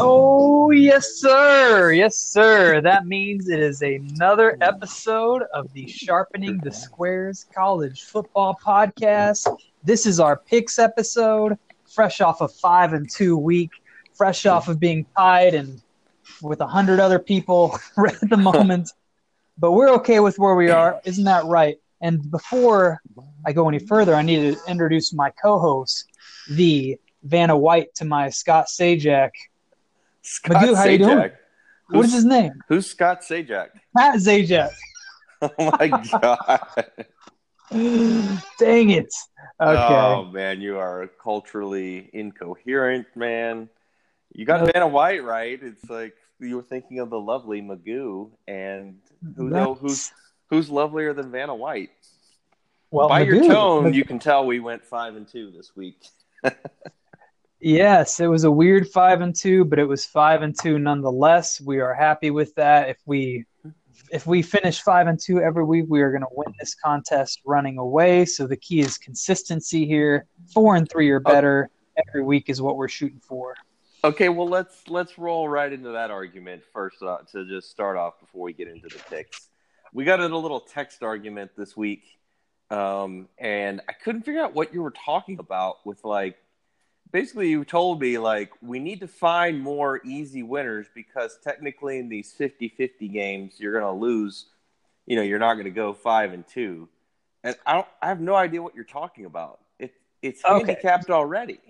Oh, yes, sir. Yes, sir. That means it is another episode of the Sharpening the Squares College Football Podcast. This is our picks episode, fresh off of five and two week, fresh off of being tied and with a hundred other people at the moment. But we're okay with where we are. Isn't that right? And before I go any further, I need to introduce my co-host, the Vanna White to my Scott Sajak. Scott Magoo, how you doing? Sajak. What is his name? Who's Scott Sajak? Matt Zajac. Oh my god. Dang it. Okay. Oh man, you are a culturally incoherent, man. You got No. Vanna White right. It's like you were thinking of the lovely Magoo, and who know who's who's lovelier than Vanna White? well, By your tone, you can tell we went five and two this week. Yes, it was a weird five and two, but it was five and two nonetheless. We are happy with that. If we if we finish five and two every week, we are going to win this contest running away. So the key is consistency here. Four and three or better every week is what we're shooting for. Okay, well let's let's roll right into that argument first uh, to just start off before we get into the picks. We got in a little text argument this week, um, and I couldn't figure out what you were talking about. With like, basically, you told me like we need to find more easy winners because technically in these 50-50 games you're going to lose. You know, you're not going to go five and two, and I don't. I have no idea what you're talking about. It it's Okay. handicapped already.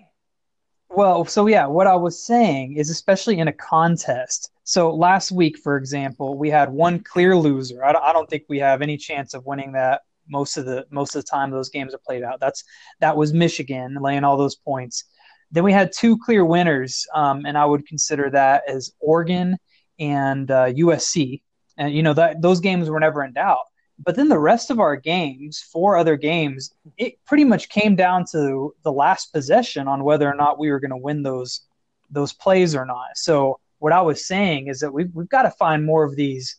Well, so yeah, what I was saying is especially in a contest. So last week, for example, we had one clear loser. I don't, I don't think we have any chance of winning that most of the most of the time those games are played out. That's that was Michigan laying all those points. Then we had two clear winners, um, and I would consider that as Oregon and uh, USC. And you know that those games were never in doubt. But then the rest of our games, four other games, it pretty much came down to the last possession on whether or not we were going to win those those plays or not. So what I was saying is that we've we've got to find more of these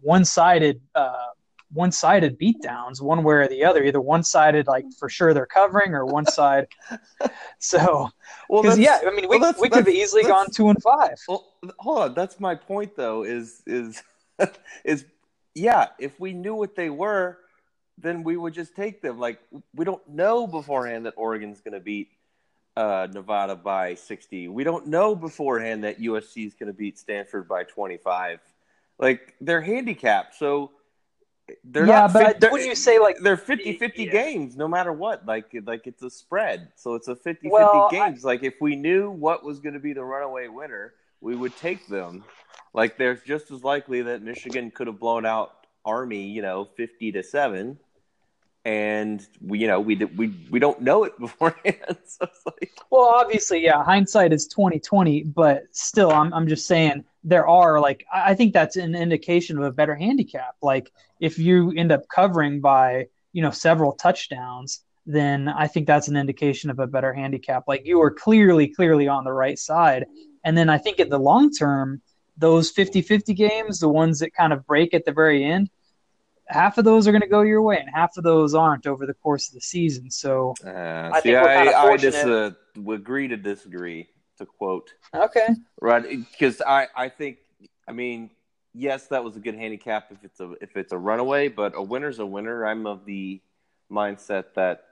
one sided uh, one sided beatdowns, one way or the other. Either one sided, like for sure they're covering, or one side. so Well, yeah, I mean we, well, we could have easily gone two and five. Well, hold on. That's my point, though. Is is is yeah? If we knew what they were, then we would just take them. Like we don't know beforehand that Oregon's going to beat uh, Nevada by sixty. We don't know beforehand that USC is going to beat Stanford by twenty-five. Like they're handicapped, so they're yeah, not. but fit- they're- wouldn't you say like they're 50-50 Yeah. games no matter what. Like like it's a spread. So it's a 50-50 Well, I- games. Like if we knew what was going to be the runaway winner we would take them. Like there's just as likely that michigan could have blown out army you know 50 to 7 and we you know we we we don't know it beforehand. So it's like Well, obviously, yeah, hindsight is twenty twenty, but still, I'm I'm just saying there are like I think that's an indication of a better handicap. Like if you end up covering by you know several touchdowns, then I think that's an indication of a better handicap. Like you were clearly clearly on the right side, and then I think in the long term, those 50-50 games, the ones that kind of break at the very end. Half of those are going to go your way, and half of those aren't over the course of the season. So, uh, I see think we're i kinda i just uh, agree to disagree to quote okay, Right, because I, I think I mean yes that was a good handicap if it's a if it's a runaway, but a winner's a winner. I'm of the mindset that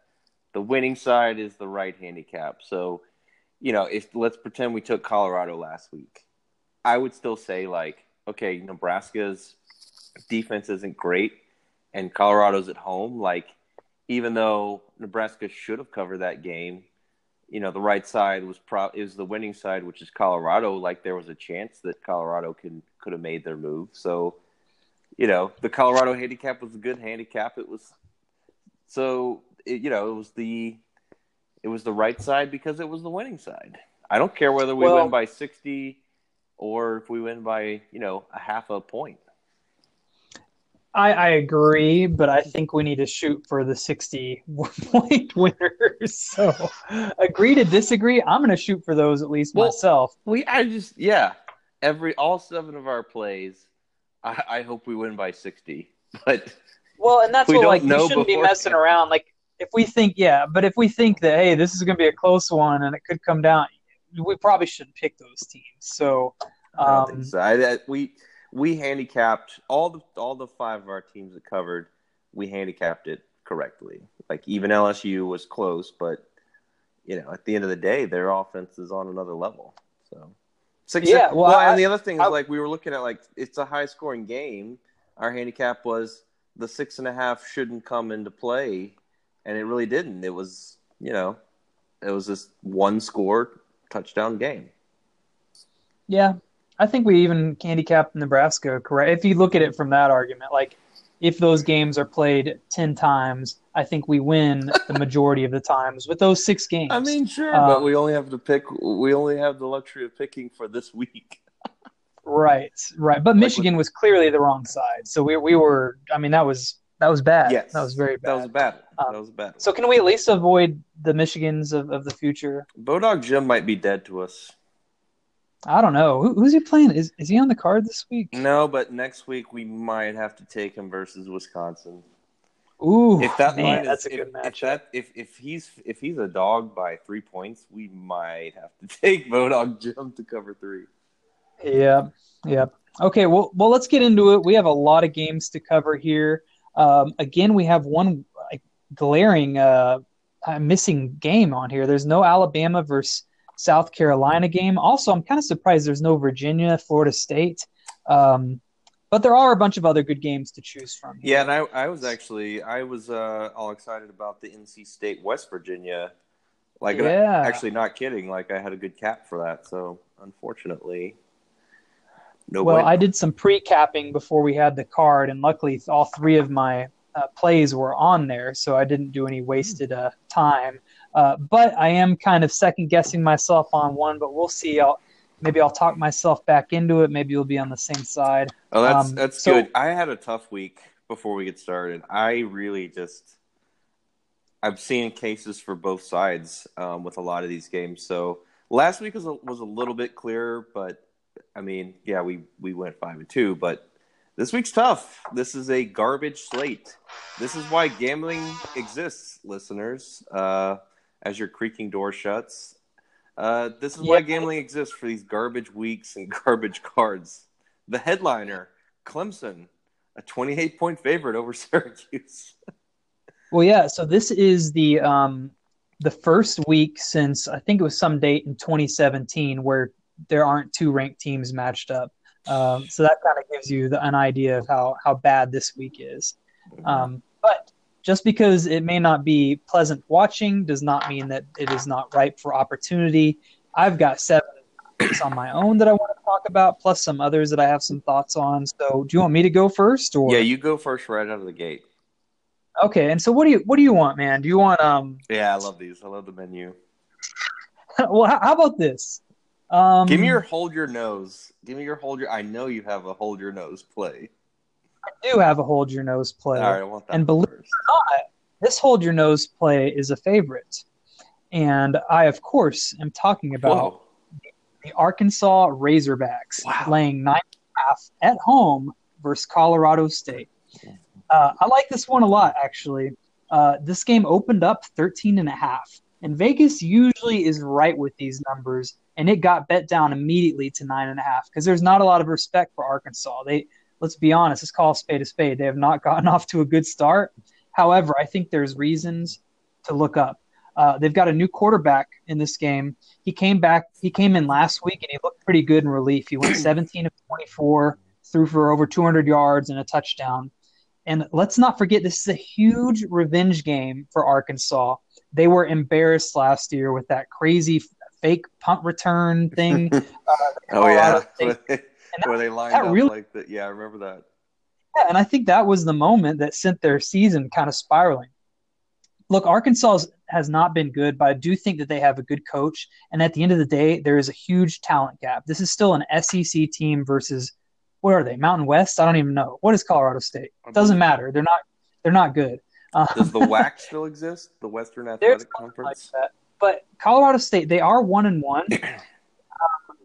the winning side is the right handicap. So, you know, if let's pretend we took Colorado last week, I would still say like, okay, Nebraska's defense isn't great, and Colorado's at home. Like, even though Nebraska should have covered that game, you know, the right side was pro is the winning side, which is Colorado. Like, there was a chance that Colorado can could have made their move. So, you know, the Colorado handicap was a good handicap. It was so it, you know it was the it was the right side because it was the winning side. I don't care whether we Well- win by sixty or if we win by you know a half a point. I, I agree, but I think we need to shoot for the 60 point winners. So agree to disagree. I'm going to shoot for those at least Well, myself. We, I just, yeah, every all seven of our plays, I, I hope we win by sixty. But Well, and that's we what don't like we shouldn't be beforehand. messing around. Like if we think, yeah, but if we think that hey, this is going to be a close one and it could come down, we probably shouldn't pick those teams. So I don't um, think so. I, that, we we handicapped all the all the five of our teams that covered. We handicapped it correctly. Like even LSU was close, but you know, at the end of the day, their offense is on another level. So. Yeah, well, I- and the other thing is I- like we were looking at like it's a high scoring game. Our handicap was the six and a half shouldn't come into play, and it really didn't. It was you know, it was this one score touchdown game. Yeah, I think we even handicapped Nebraska correct. If you look at it from that argument, like if those games are played ten times, I think we win the majority of the times with those six games. I mean, sure, Um, but we only have to pick. We only have the luxury of picking for this week. right, right. But Like Michigan was clearly the wrong side, so we we were. I mean, that was that was bad. Yes, that was very bad. That was bad. Um, that was battle. So can we at least avoid the Michigans of, of the future? Bodog Jim might be dead to us. I don't know. Who, who's he playing? Is is he on the card this week? No, but next week we might have to take him versus Wisconsin. Ooh, If that man, line that's a good if, matchup. if that if if he's if he's a dog by three points, we might have to take Bodog Jim to cover three. Yeah, yeah. Okay, well, well, let's get into it. We have a lot of games to cover here. Um, again, we have one like, glaring uh, uh, missing game on here. There's no Alabama versus South Carolina game. Also, I'm kind of surprised there's no Virginia, Florida State. Um, but there are a bunch of other good games to choose from. here. Yeah, and I, I was actually I was uh, all excited about the NC State West Virginia. Like, Yeah. actually, not kidding. Like, I had a good cap for that. So, unfortunately, no. Well, way. I did some pre-capping before we had the card, and luckily all three of my uh, plays were on there, so I didn't do any wasted uh, time. Uh, but I am kind of second guessing myself on one, but we'll see. I'll maybe I'll talk myself back into it. Maybe you'll be on the same side. Oh, that's Um, that's so- good. I had a tough week before we get started. I really just I've seen cases for both sides um, with a lot of these games. So last week was a, was a little bit clearer, but I mean, yeah, we we went five and two, but this week's tough. This is a garbage slate. This is why gambling exists, listeners. Uh, as your creaking door shuts. Uh, this is why gambling exists for these garbage weeks and garbage cards. The headliner, Clemson, a 28 point favorite over Syracuse. Well, yeah. So this is the um, the first week since I think it was some date in 2017 where there aren't two ranked teams matched up. Um, so that kind of gives you the, an idea of how how bad this week is. Um, but just because it may not be pleasant watching does not mean that it is not ripe for opportunity. I've got seven on my own that I want to talk about, plus some others that I have some thoughts on. So, do you want me to go first, or yeah, you go first right out of the gate. okay? And so, what do you what do you want, man? Do you want um? Yeah, I love these. I love the menu. well, how, how about this? Um, Give me your hold your nose. Give me your hold your. I know you have a hold your nose play. I do have a hold your nose play. All right, I want that. And believe first. This hold your nose play is a favorite, and I of course am talking about. Whoa. the Arkansas Razorbacks Wow. laying nine and a half at home versus Colorado State. Uh, I like this one a lot, actually. Uh, this game opened up 13 and a half, and Vegas usually is right with these numbers, and it got bet down immediately to nine and a half because there's not a lot of respect for Arkansas. They, let's be honest, let's call a spade a spade. They have not gotten off to a good start. However, I think there's reasons to look up. Uh, they've got a new quarterback in this game he came back he came in last week and he looked pretty good in relief he went 17 of 24 threw for over 200 yards and a touchdown and let's not forget this is a huge revenge game for arkansas they were embarrassed last year with that crazy fake punt return thing uh, Oh yeah, State- where they, lined that up really- like that. Yeah, I remember that. Yeah, and I think that was the moment that sent their season kind of spiraling. Look, Arkansas has not been good, but I do think that they have a good coach. And at the end of the day, there is a huge talent gap. This is still an SEC team versus what are they? Mountain West? I don't even know. What is Colorado State? Doesn't matter. They're not. They're not good. Um, Does the WAC still exist? The Western Athletic Conference. Like but Colorado State, they are one and one.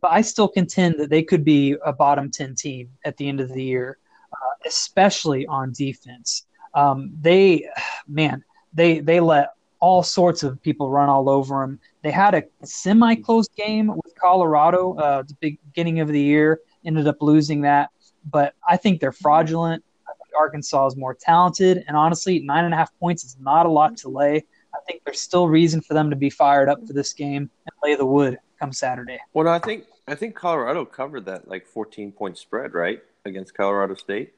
But I still contend that they could be a bottom ten team at the end of the year, uh, especially on defense. Um, they, man, they they let all sorts of people run all over them. They had a semi-close game with Colorado uh, at the beginning of the year ended up losing that. But I think they're fraudulent. I think Arkansas is more talented. And honestly, nine and a half points is not a lot to lay. I think there's still reason for them to be fired up for this game and lay the wood come Saturday. Well, I think I think Colorado covered that like 14 point spread, right, against Colorado State.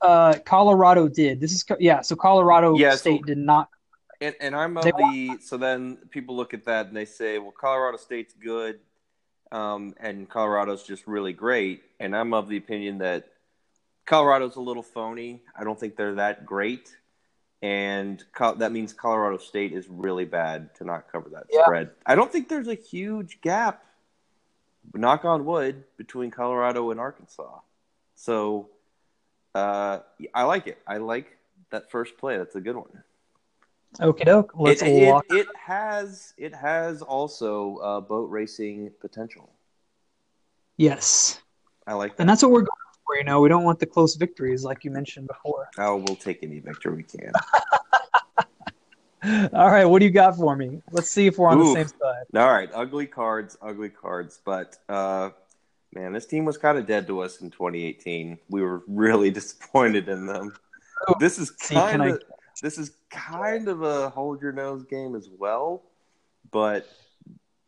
Uh, Colorado did. This is yeah. So Colorado yeah, State so, did not. And, and I'm of the so then people look at that and they say, well, Colorado State's good um, and Colorado's just really great. And I'm of the opinion that Colorado's a little phony. I don't think they're that great, and co- that means Colorado State is really bad to not cover that yeah. spread. I don't think there's a huge gap. Knock on wood between Colorado and Arkansas. So uh, I like it. I like that first play. That's a good one. Okay, doke. Let's it, it, it, has it has also uh, boat racing potential. Yes, I like that, and that's what we're going for. You know, we don't want the close victories like you mentioned before. Oh, we'll take any victory we can. All right, what do you got for me? Let's see if we're on Oof. the same side. All right, ugly cards, ugly cards. But uh, man, this team was kind of dead to us in 2018. We were really disappointed in them. Oh, this is kind of this is kind of a hold your nose game as well, but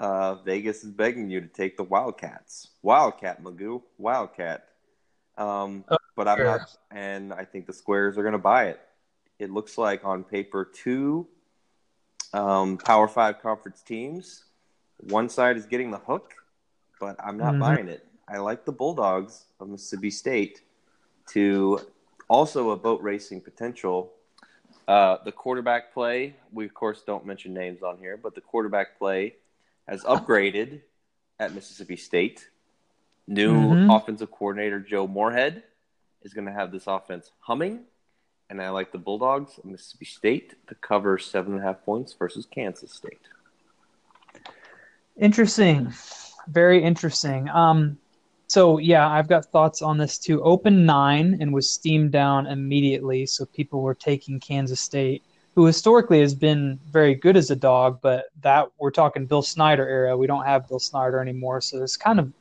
uh, Vegas is begging you to take the Wildcats. Wildcat, Magoo. Wildcat. Um, oh, but I'm not, and I think the Squares are going to buy it. It looks like on paper two um, Power Five conference teams. One side is getting the hook, but I'm not mm-hmm. buying it. I like the Bulldogs of Mississippi State to also a boat racing potential uh, the quarterback play, we of course don't mention names on here, but the quarterback play has upgraded at Mississippi State. New mm-hmm. offensive coordinator Joe Moorhead is going to have this offense humming, and I like the Bulldogs Mississippi State to cover seven and a half points versus Kansas State. Interesting, very interesting. Um, so yeah, I've got thoughts on this too. Open nine and was steamed down immediately, so people were taking Kansas State, who historically has been very good as a dog, but that we're talking Bill Snyder era. We don't have Bill Snyder anymore, so there's kind of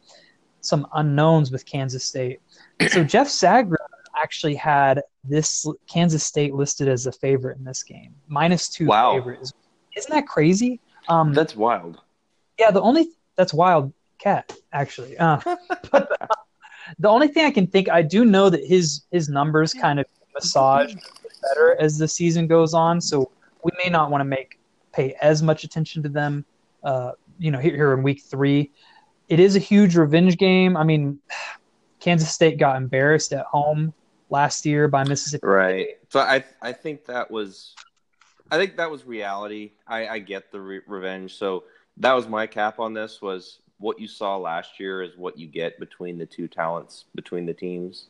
some unknowns with Kansas State. So Jeff Sagarin actually had this Kansas State listed as a favorite in this game, minus two wow. favorite. Isn't that crazy? Um, that's wild. Yeah, the only that's wild cat actually. Uh, but the, the, only thing I can think, I do know that his his numbers kind of massage better as the season goes on, so we may not want to make pay as much attention to them. Uh, you know, here, here in week three, it is a huge revenge game. I mean, Kansas State got embarrassed at home last year by Mississippi. Right. So I I think that was I think that was reality. I, I get the re- revenge. So that was my cap on this was what you saw last year is what you get between the two talents between the teams.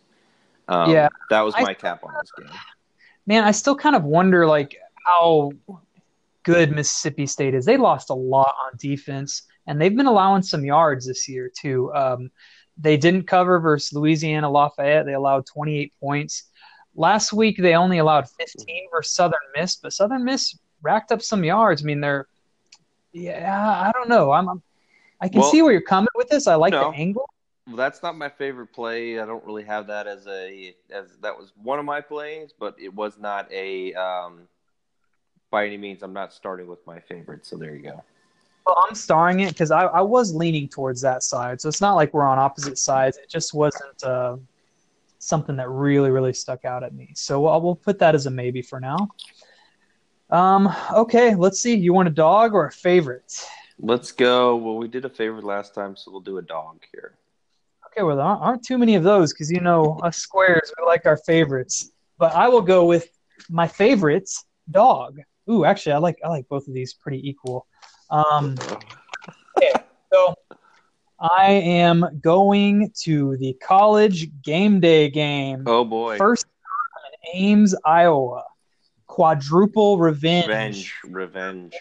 Um, yeah, that was my I, cap on this game. Man, I still kind of wonder like how good Mississippi State is. They lost a lot on defense, and they've been allowing some yards this year too. Um, they didn't cover versus Louisiana Lafayette. They allowed 28 points. Last week they only allowed 15 versus Southern Miss, but Southern Miss racked up some yards. I mean, they're yeah, I don't know. I'm, I'm I can well, see where you're coming with this. I like no, the angle. Well, that's not my favorite play. I don't really have that as a as that was one of my plays, but it was not a um, by any means. I'm not starting with my favorite. So there you go. Well, I'm starring it because I, I was leaning towards that side. So it's not like we're on opposite sides. It just wasn't uh, something that really, really stuck out at me. So we'll, we'll put that as a maybe for now. Um, okay, let's see. You want a dog or a favorite? Let's go. Well, we did a favorite last time, so we'll do a dog here. Okay, well, there aren't too many of those because you know us squares we like our favorites. But I will go with my favorites, dog. Ooh, actually, I like I like both of these pretty equal. Um, okay, so I am going to the college game day game. Oh boy. First time in Ames, Iowa. Quadruple revenge. Revenge. Revenge.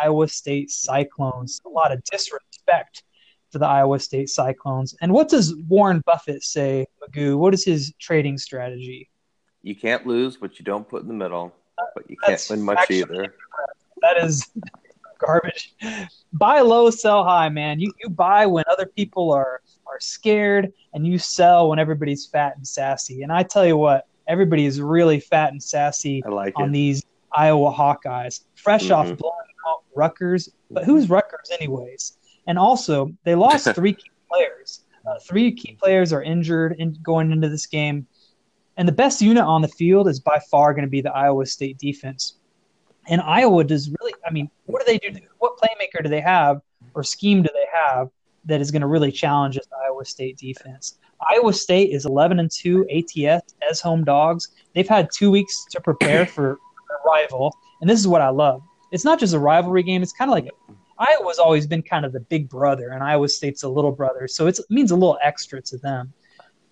Iowa State Cyclones. A lot of disrespect for the Iowa State Cyclones. And what does Warren Buffett say, Magoo? What is his trading strategy? You can't lose, but you don't put in the middle. But you can't win much actually- either. That is garbage. Buy low, sell high, man. You you buy when other people are are scared, and you sell when everybody's fat and sassy. And I tell you what, everybody is really fat and sassy I like on it. these Iowa Hawkeyes, fresh off Mhm. blowing out Rutgers. But who's Rutgers, anyways? And also, they lost three key players. Uh, three key players are injured in, going into this game. And the best unit on the field is by far going to be the Iowa State defense. And Iowa does really, I mean, what do they do? What playmaker do they have or scheme do they have that is going to really challenge this Iowa State defense? Iowa State is 11 and 2 ATS as home dogs. They've had two weeks to prepare for their rival. And this is what I love. It's not just a rivalry game, it's kind of like a, Iowa's always been kind of the big brother, and Iowa State's a little brother. So it means a little extra to them.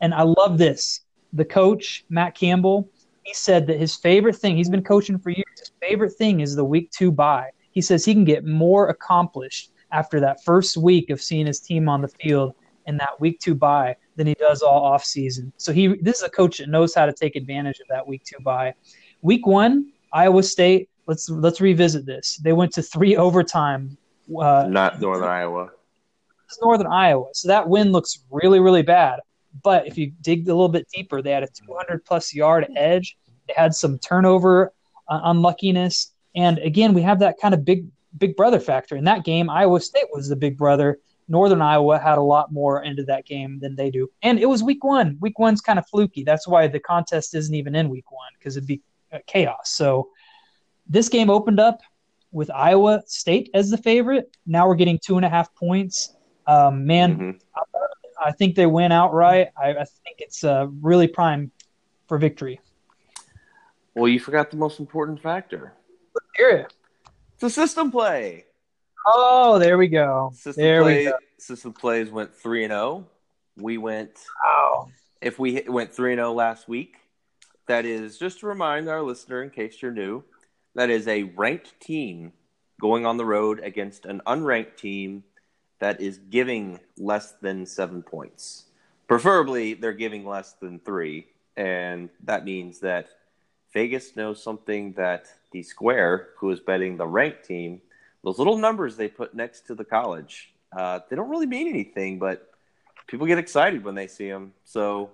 And I love this. The coach, Matt Campbell, he said that his favorite thing, he's been coaching for years, his favorite thing is the week two bye. He says he can get more accomplished after that first week of seeing his team on the field in that week two bye than he does all off season. So he this is a coach that knows how to take advantage of that week two bye. Week one, Iowa State. Let's let's revisit this. They went to three overtime. Uh, Not Northern Iowa. it's Northern Iowa. So that win looks really, really bad. But if you dig a little bit deeper, they had a 200 plus yard edge. They had some turnover uh, unluckiness. And again, we have that kind of big, big brother factor. In that game, Iowa State was the big brother. Northern Iowa had a lot more into that game than they do. And it was week one. Week one's kind of fluky. That's why the contest isn't even in week one because it'd be uh, chaos. So this game opened up with Iowa State as the favorite. Now we're getting two and a half points. Um, man, Mhm. I think they win outright. I, I think it's uh, really prime for victory. Well, you forgot the most important factor. Hear it. It's a system play. Oh, there we go. System there play, we go. System plays went three and zero. We went. Wow. If we hit, went three and zero last week, that is just to remind our listener, in case you're new, that is a ranked team going on the road against an unranked team that is giving less than seven points. Preferably, they're giving less than three, and that means that Vegas knows something that the Square, who is betting the ranked team, those little numbers they put next to the college, uh, they don't really mean anything, but people get excited when they see them. So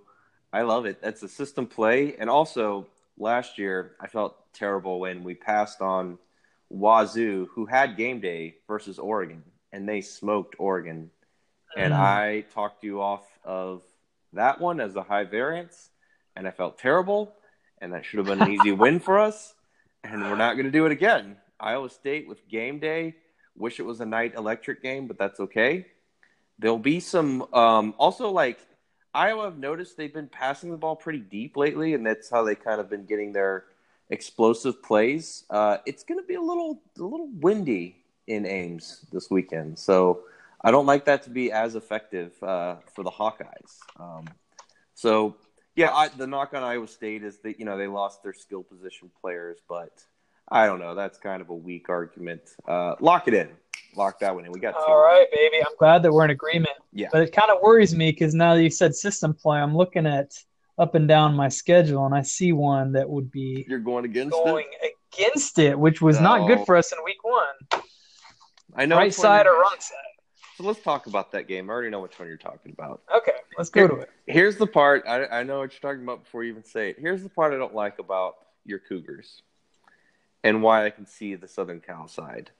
I love it. That's a system play. And also, last year, I felt terrible when we passed on Wazoo, who had game day versus Oregon, and they smoked Oregon. And Mm. I talked you off of that one as a high variance, and I felt terrible, and that should have been an easy win for us. And we're not going to do it again. Iowa State with game day. Wish it was a night electric game, but that's okay. There'll be some um, also like Iowa. I've noticed they've been passing the ball pretty deep lately, and that's how they kind of been getting their explosive plays. Uh, it's going to be a little a little windy in Ames this weekend, so I don't like that to be as effective uh, for the Hawkeyes. Um, so yeah, I, the knock on Iowa State is that you know they lost their skill position players, but I don't know. That's kind of a weak argument. Uh, lock it in. Lock that one in. We got two. All right, baby. I'm glad that we're in agreement. Yeah. But it kind of worries me because now that you said system play, I'm looking at up and down my schedule, and I see one that would be You're going against going it. against it, which was not good for us in week one. I know right side or wrong side? So let's talk about that game. I already know which one you're talking about. Okay, let's go to it. Here's the part I, I know what you're talking about before you even say it. Here's the part I don't like about your Cougars, and why I can see the Southern Cal side.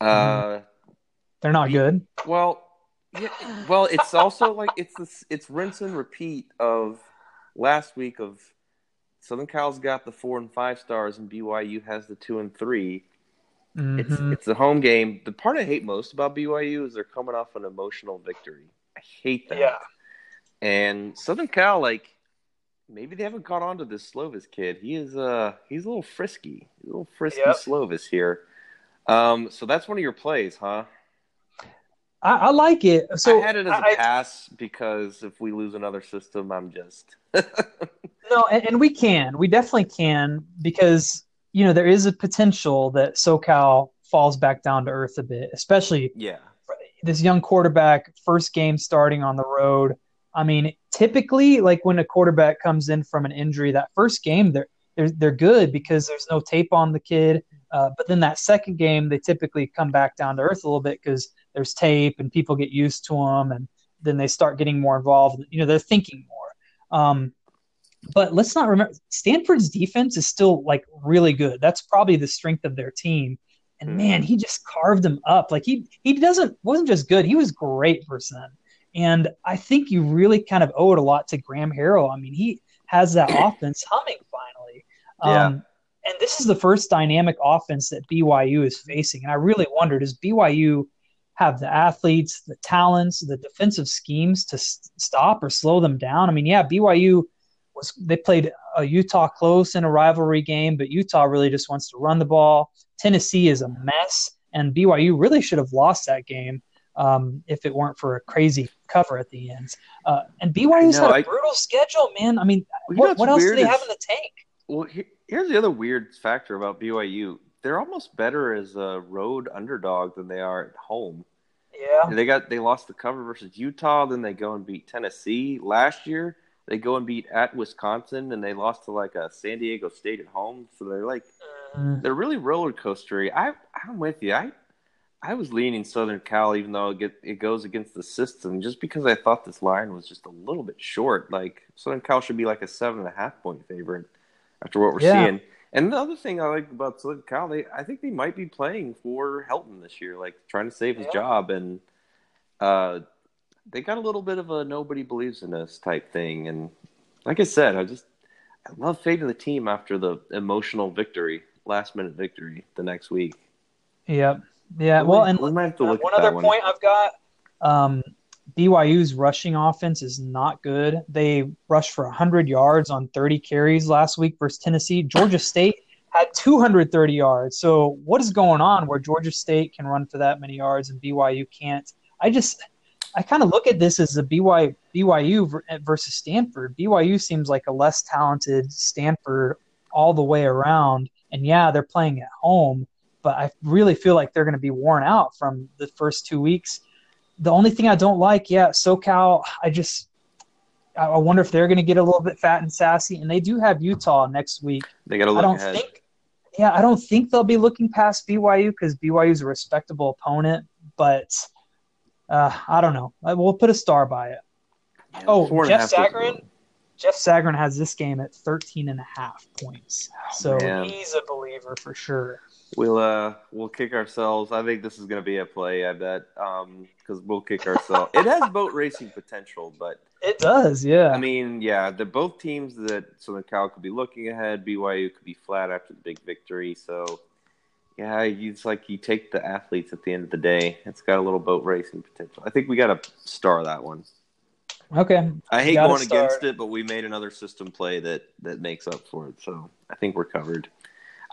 Uh, They're not good. well, yeah, well, it's also like it's this, it's rinse and repeat of last week of Southern Cal's got the four and five stars, and BYU has the two and three. It's Mhm. it's a home game. The part I hate most about BYU is they're coming off an emotional victory. I hate that. Yeah. And Southern Cal, like, maybe they haven't caught on to this Slovis kid. He is uh he's a little frisky. A little frisky Yep. Slovis here. Um, so that's one of your plays, huh? I, I like it. So I had it as a pass because if we lose another system, I'm just No, and, and we can. We definitely can because you know there is a potential that SoCal falls back down to earth a bit, especially yeah. this young quarterback, first game starting on the road. I mean, typically, like when a quarterback comes in from an injury, that first game they're they're they're good because there's no tape on the kid. Uh, but then that second game, they typically come back down to earth a little bit because there's tape and people get used to them, and then they start getting more involved. You know, they're thinking more. Um, but let's not remember Stanford's defense is still like really good. That's probably the strength of their team. And Hmm. man, he just carved them up. Like he he doesn't wasn't just good. He was great versus them. And I think you really kind of owe it a lot to Graham Harrell. I mean, he has that offense humming finally. Yeah. Um, and this is the first dynamic offense that BYU is facing. And I really wonder does BYU have the athletes, the talents, the defensive schemes to s- stop or slow them down? I mean, yeah, BYU was they played Utah close in a rivalry game, but Utah really just wants to run the ball. Tennessee is a mess, and BYU really should have lost that game um, if it weren't for a crazy cover at the end. Uh, and BYU's know, had a I- brutal schedule, man. I mean, Well, what, what else do they is- have in the tank? Well, he- here's the other weird factor about BYU. They're almost better as a road underdog than they are at home. Yeah, They got they lost the cover versus Utah, then they go and beat Tennessee. Last year, they go and beat at Wisconsin, and they lost to like a San Diego State at home. So they're like Mm, they're really roller coastery. I I'm with you. I I was leaning Southern Cal, even though it get it goes against the system, just because I thought this line was just a little bit short. Like Southern Cal should be like a seven and a half point favorite after what we're Yeah. seeing. And the other thing I like about Southern Cal, they I think they might be playing for Helton this year, like trying to save his Yeah. job, and uh, they got a little bit of a nobody believes in us type thing. And like I said, I just I love fading the team after the emotional victory, last minute victory the next week. yeah, yeah. We Well, might- and we might have to look one at that other one. point I've got. Um, BYU's rushing offense is not good. They rushed for 100 yards on 30 carries last week versus Tennessee. Georgia State had 230 yards. So what is going on where Georgia State can run for that many yards and BYU can't? I just I kind of look at this as a BYU BYU versus Stanford. BYU seems like a less talented Stanford all the way around. And yeah, they're playing at home, but I really feel like they're going to be worn out from the first two weeks. The only thing I don't like, yeah, SoCal, I just I wonder if they're going to get a little bit fat and sassy. And they do have Utah next week. They got to I don't ahead. think, yeah, I don't think they'll be looking past BYU because BYU is a respectable opponent. But uh, I don't know. We'll put a star by it. Yeah, Oh, four and a Jeff Sagarin? Jeff Sagarin has this game at 13 and a half points. So Oh, man. he's a believer for sure. We'll uh we'll kick ourselves. I think this is going to be a play. I bet um because we'll kick ourselves. it has boat racing potential, but It does, yeah. I mean, yeah, they're both teams that Southern Cal could be looking ahead. BYU could be flat after the big victory. So, yeah, it's like you take the athletes at the end of the day. It's got a little boat racing potential. I think we got to star that one. okay. I hate going against it, but we made another system play that that makes up for it. So I think we're covered.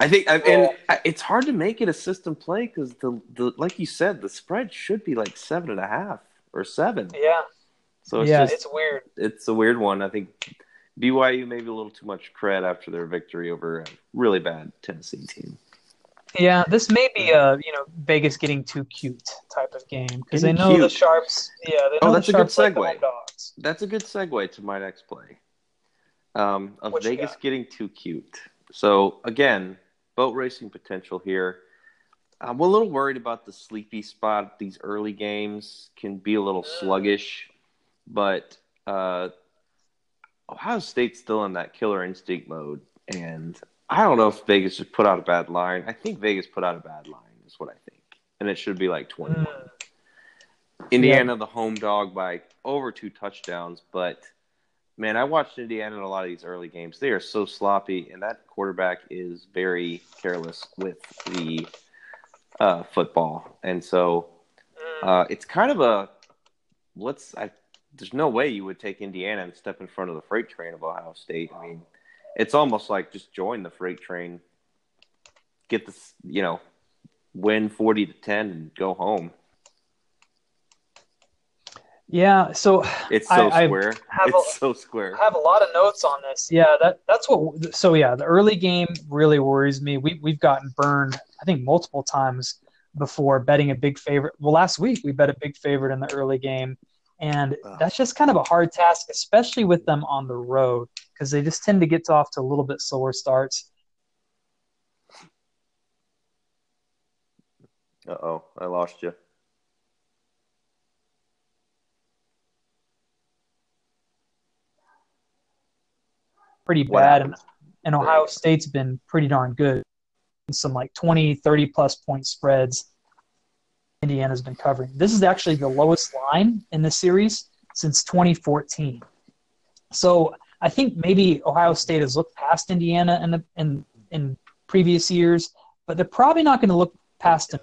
I think, I, and I, it's hard to make it a system play because the the like you said, the spread should be like seven and a half or seven. Yeah. So it's yeah, just it's weird. it's a weird one. I think BYU maybe a little too much cred after their victory over a really bad Tennessee team. Yeah, this may be a you know Vegas getting too cute type of game because they know the sharps. Yeah, they know Oh, the that's a good sharps like segue. dogs. That's a good segue to my next play. Um, of What Vegas getting too cute. So again, boat racing potential here. I'm a little worried about the sleepy spot. These early games can be a little sluggish, but uh, Ohio State's still in that killer instinct mode, and I don't know if Vegas just put out a bad line. I think Vegas put out a bad line, is what I think, and it should be like 21. Mm. Indiana, the home dog by over two touchdowns. But man, I watched Indiana in a lot of these early games. They are so sloppy, and that quarterback is very careless with the uh, football. And so Mm. uh, it's kind of a let's. I, there's no way you would take Indiana and step in front of the freight train of Ohio State. I mean, it's almost like just join the freight train, get this, you know, win forty to ten, and go home. Yeah, so It's so I, I square. have It's a- so square. I have a lot of notes on this. Yeah, that that's what. So yeah, the early game really worries me. We we've gotten burned. I think multiple times before betting a big favorite. Well, last week we bet a big favorite in the early game, and that's just kind of a hard task, especially with them on the road because they just tend to get off to a little bit slower starts. Uh oh, I lost you. Pretty bad, and, and Ohio State's been pretty darn good. Some like 20, 30 plus point spreads. Indiana's been covering. This is actually the lowest line in the series since 2014. So I think maybe Ohio State has looked past Indiana in the in in previous years, but they're probably not going to look past them.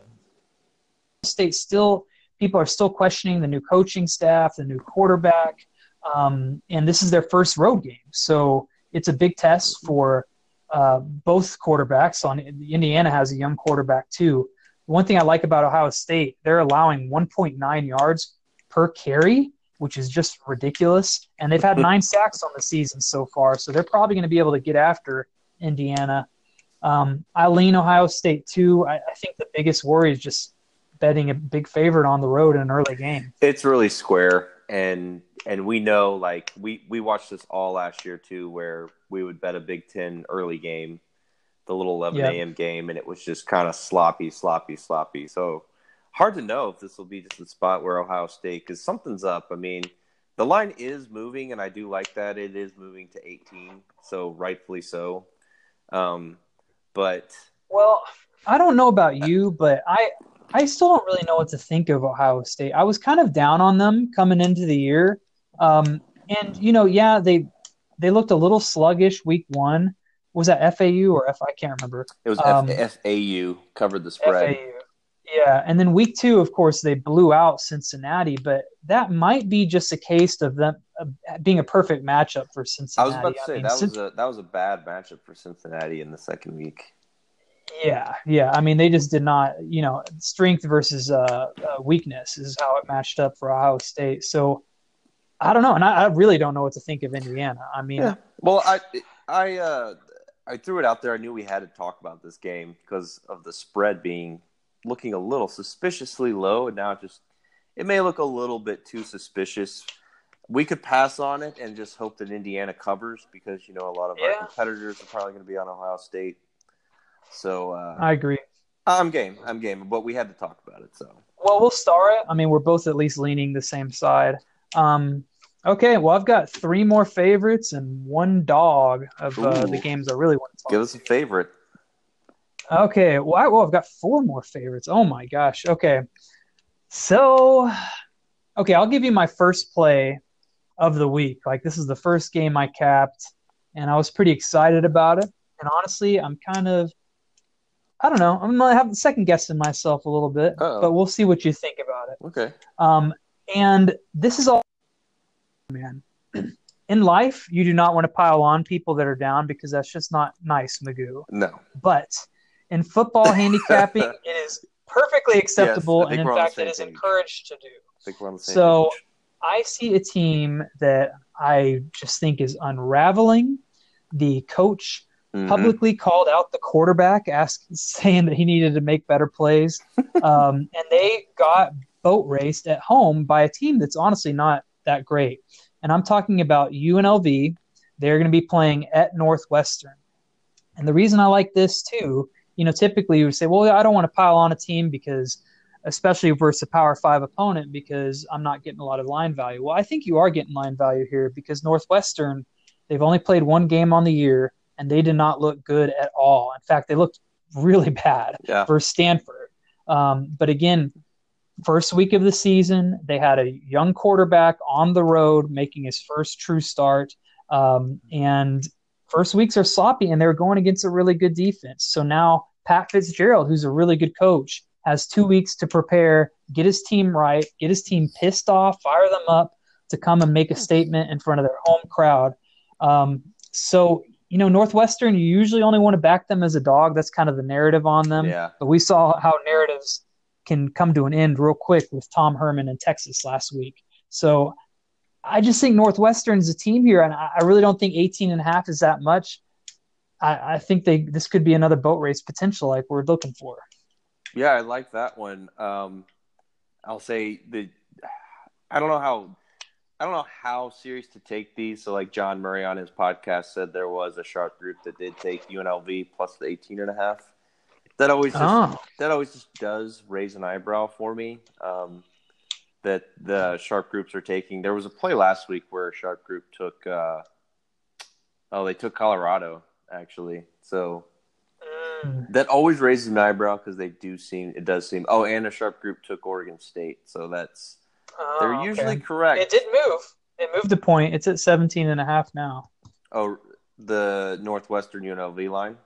State still people are still questioning the new coaching staff, the new quarterback, um, and this is their first road game, so it's a big test for uh, both quarterbacks. On Indiana has a young quarterback too. One thing I like about Ohio State, they're allowing 1.9 yards per carry, which is just ridiculous. And they've had nine sacks on the season so far, so they're probably going to be able to get after Indiana. Um, I lean Ohio State too. I, I think the biggest worry is just betting a big favorite on the road in an early game. It's really square, and and we know like we we watched this all last year too, where we would bet a Big Ten early game, the little 11 Yeah. a.m. game, and it was just kind of sloppy, sloppy, sloppy. So hard to know if this will be just the spot where Ohio State because something's up. I mean, the line is moving, and I do like that it is moving to 18, so rightfully so. Um, but Well, I don't know about you, but I I still don't really know what to think of Ohio State. I was kind of down on them coming into the year, um, and you know, yeah, they they looked a little sluggish week one. Was that FAU or F? I can't remember. it was Um, F- FAU covered the spread. FAU. Yeah, and then week two, of course, they blew out Cincinnati, but that might be just a case of them uh, being a perfect matchup for Cincinnati. I was about to say mean, that Cin- was a that was a bad matchup for Cincinnati in the second week. Yeah, yeah. I mean, they just did not, you know, strength versus uh, uh, weakness is how it matched up for Ohio State. So I don't know, and I, I really don't know what to think of Indiana. I mean, Yeah. Well, I I uh, I threw it out there. I knew we had to talk about this game because of the spread being looking a little suspiciously low, and now it just it may look a little bit too suspicious. We could pass on it and just hope that Indiana covers because you know a lot of Yeah. our competitors are probably going to be on Ohio State. So uh, I agree. I'm game. I'm game. But we had to talk about it. So Well, we'll star it. I mean, we're both at least leaning the same side. Um, okay, well, I've got three more favorites and one dog of uh, the games I really want to talk give us a favorite. Okay, well, I, well, I've got four more favorites. Oh my gosh. Okay, so okay, I'll give you my first play of the week. Like this is the first game I capped, and I was pretty excited about it. And honestly, I'm kind of, I don't know, I'm have second guessing myself a little bit, Uh-oh. but we'll see what you think about it. Okay. Um, and this is all, man. In life, you do not want to pile on people that are down because that's just not nice, Magoo. No. But in football handicapping, it is perfectly acceptable, think and in we're on the fact, it is page. encouraged to do. I think we're on the same So page. I see a team that I just think is unraveling. The coach Mhm. publicly called out the quarterback, ask, saying that he needed to make better plays, um, and they got boat raced at home by a team that's honestly not that great. And I'm talking about UNLV. They're going to be playing at Northwestern. And the reason I like this too, you know, typically you would say, well, I don't want to pile on a team because, especially versus a Power Five opponent, because I'm not getting a lot of line value. Well, I think you are getting line value here because Northwestern, they've only played one game on the year and they did not look good at all. In fact, they looked really bad Yeah. versus Stanford. Um, but again, first week of the season, they had a young quarterback on the road making his first true start. Um, and first weeks are sloppy, and they're going against a really good defense. So now Pat Fitzgerald, who's a really good coach, has two weeks to prepare, get his team right, get his team pissed off, fire them up to come and make a statement in front of their home crowd. Um, so, you know, Northwestern, you usually only want to back them as a dog. That's kind of the narrative on them. Yeah. But we saw how narratives can come to an end real quick with Tom Herman in Texas last week. So I just think Northwestern's a team here, and I really don't think 18 and a half is that much. I, I think they this could be another boat race potential like we're looking for. Yeah, I like that one. Um, I'll say the I don't know how I don't know how serious to take these. So like John Murray on his podcast said there was a sharp group that did take UNLV plus the 18 and a half. That always just oh. that always just does raise an eyebrow for me. Um, that the sharp groups are taking. There was a play last week where a sharp group took uh, oh they took Colorado actually. So mm. that always raises an eyebrow because they do seem it does seem oh and a sharp group took Oregon State. So that's oh, they're usually okay. correct. It did move. It moved a point. It's at 17 and a half now. Oh, the Northwestern UNLV line.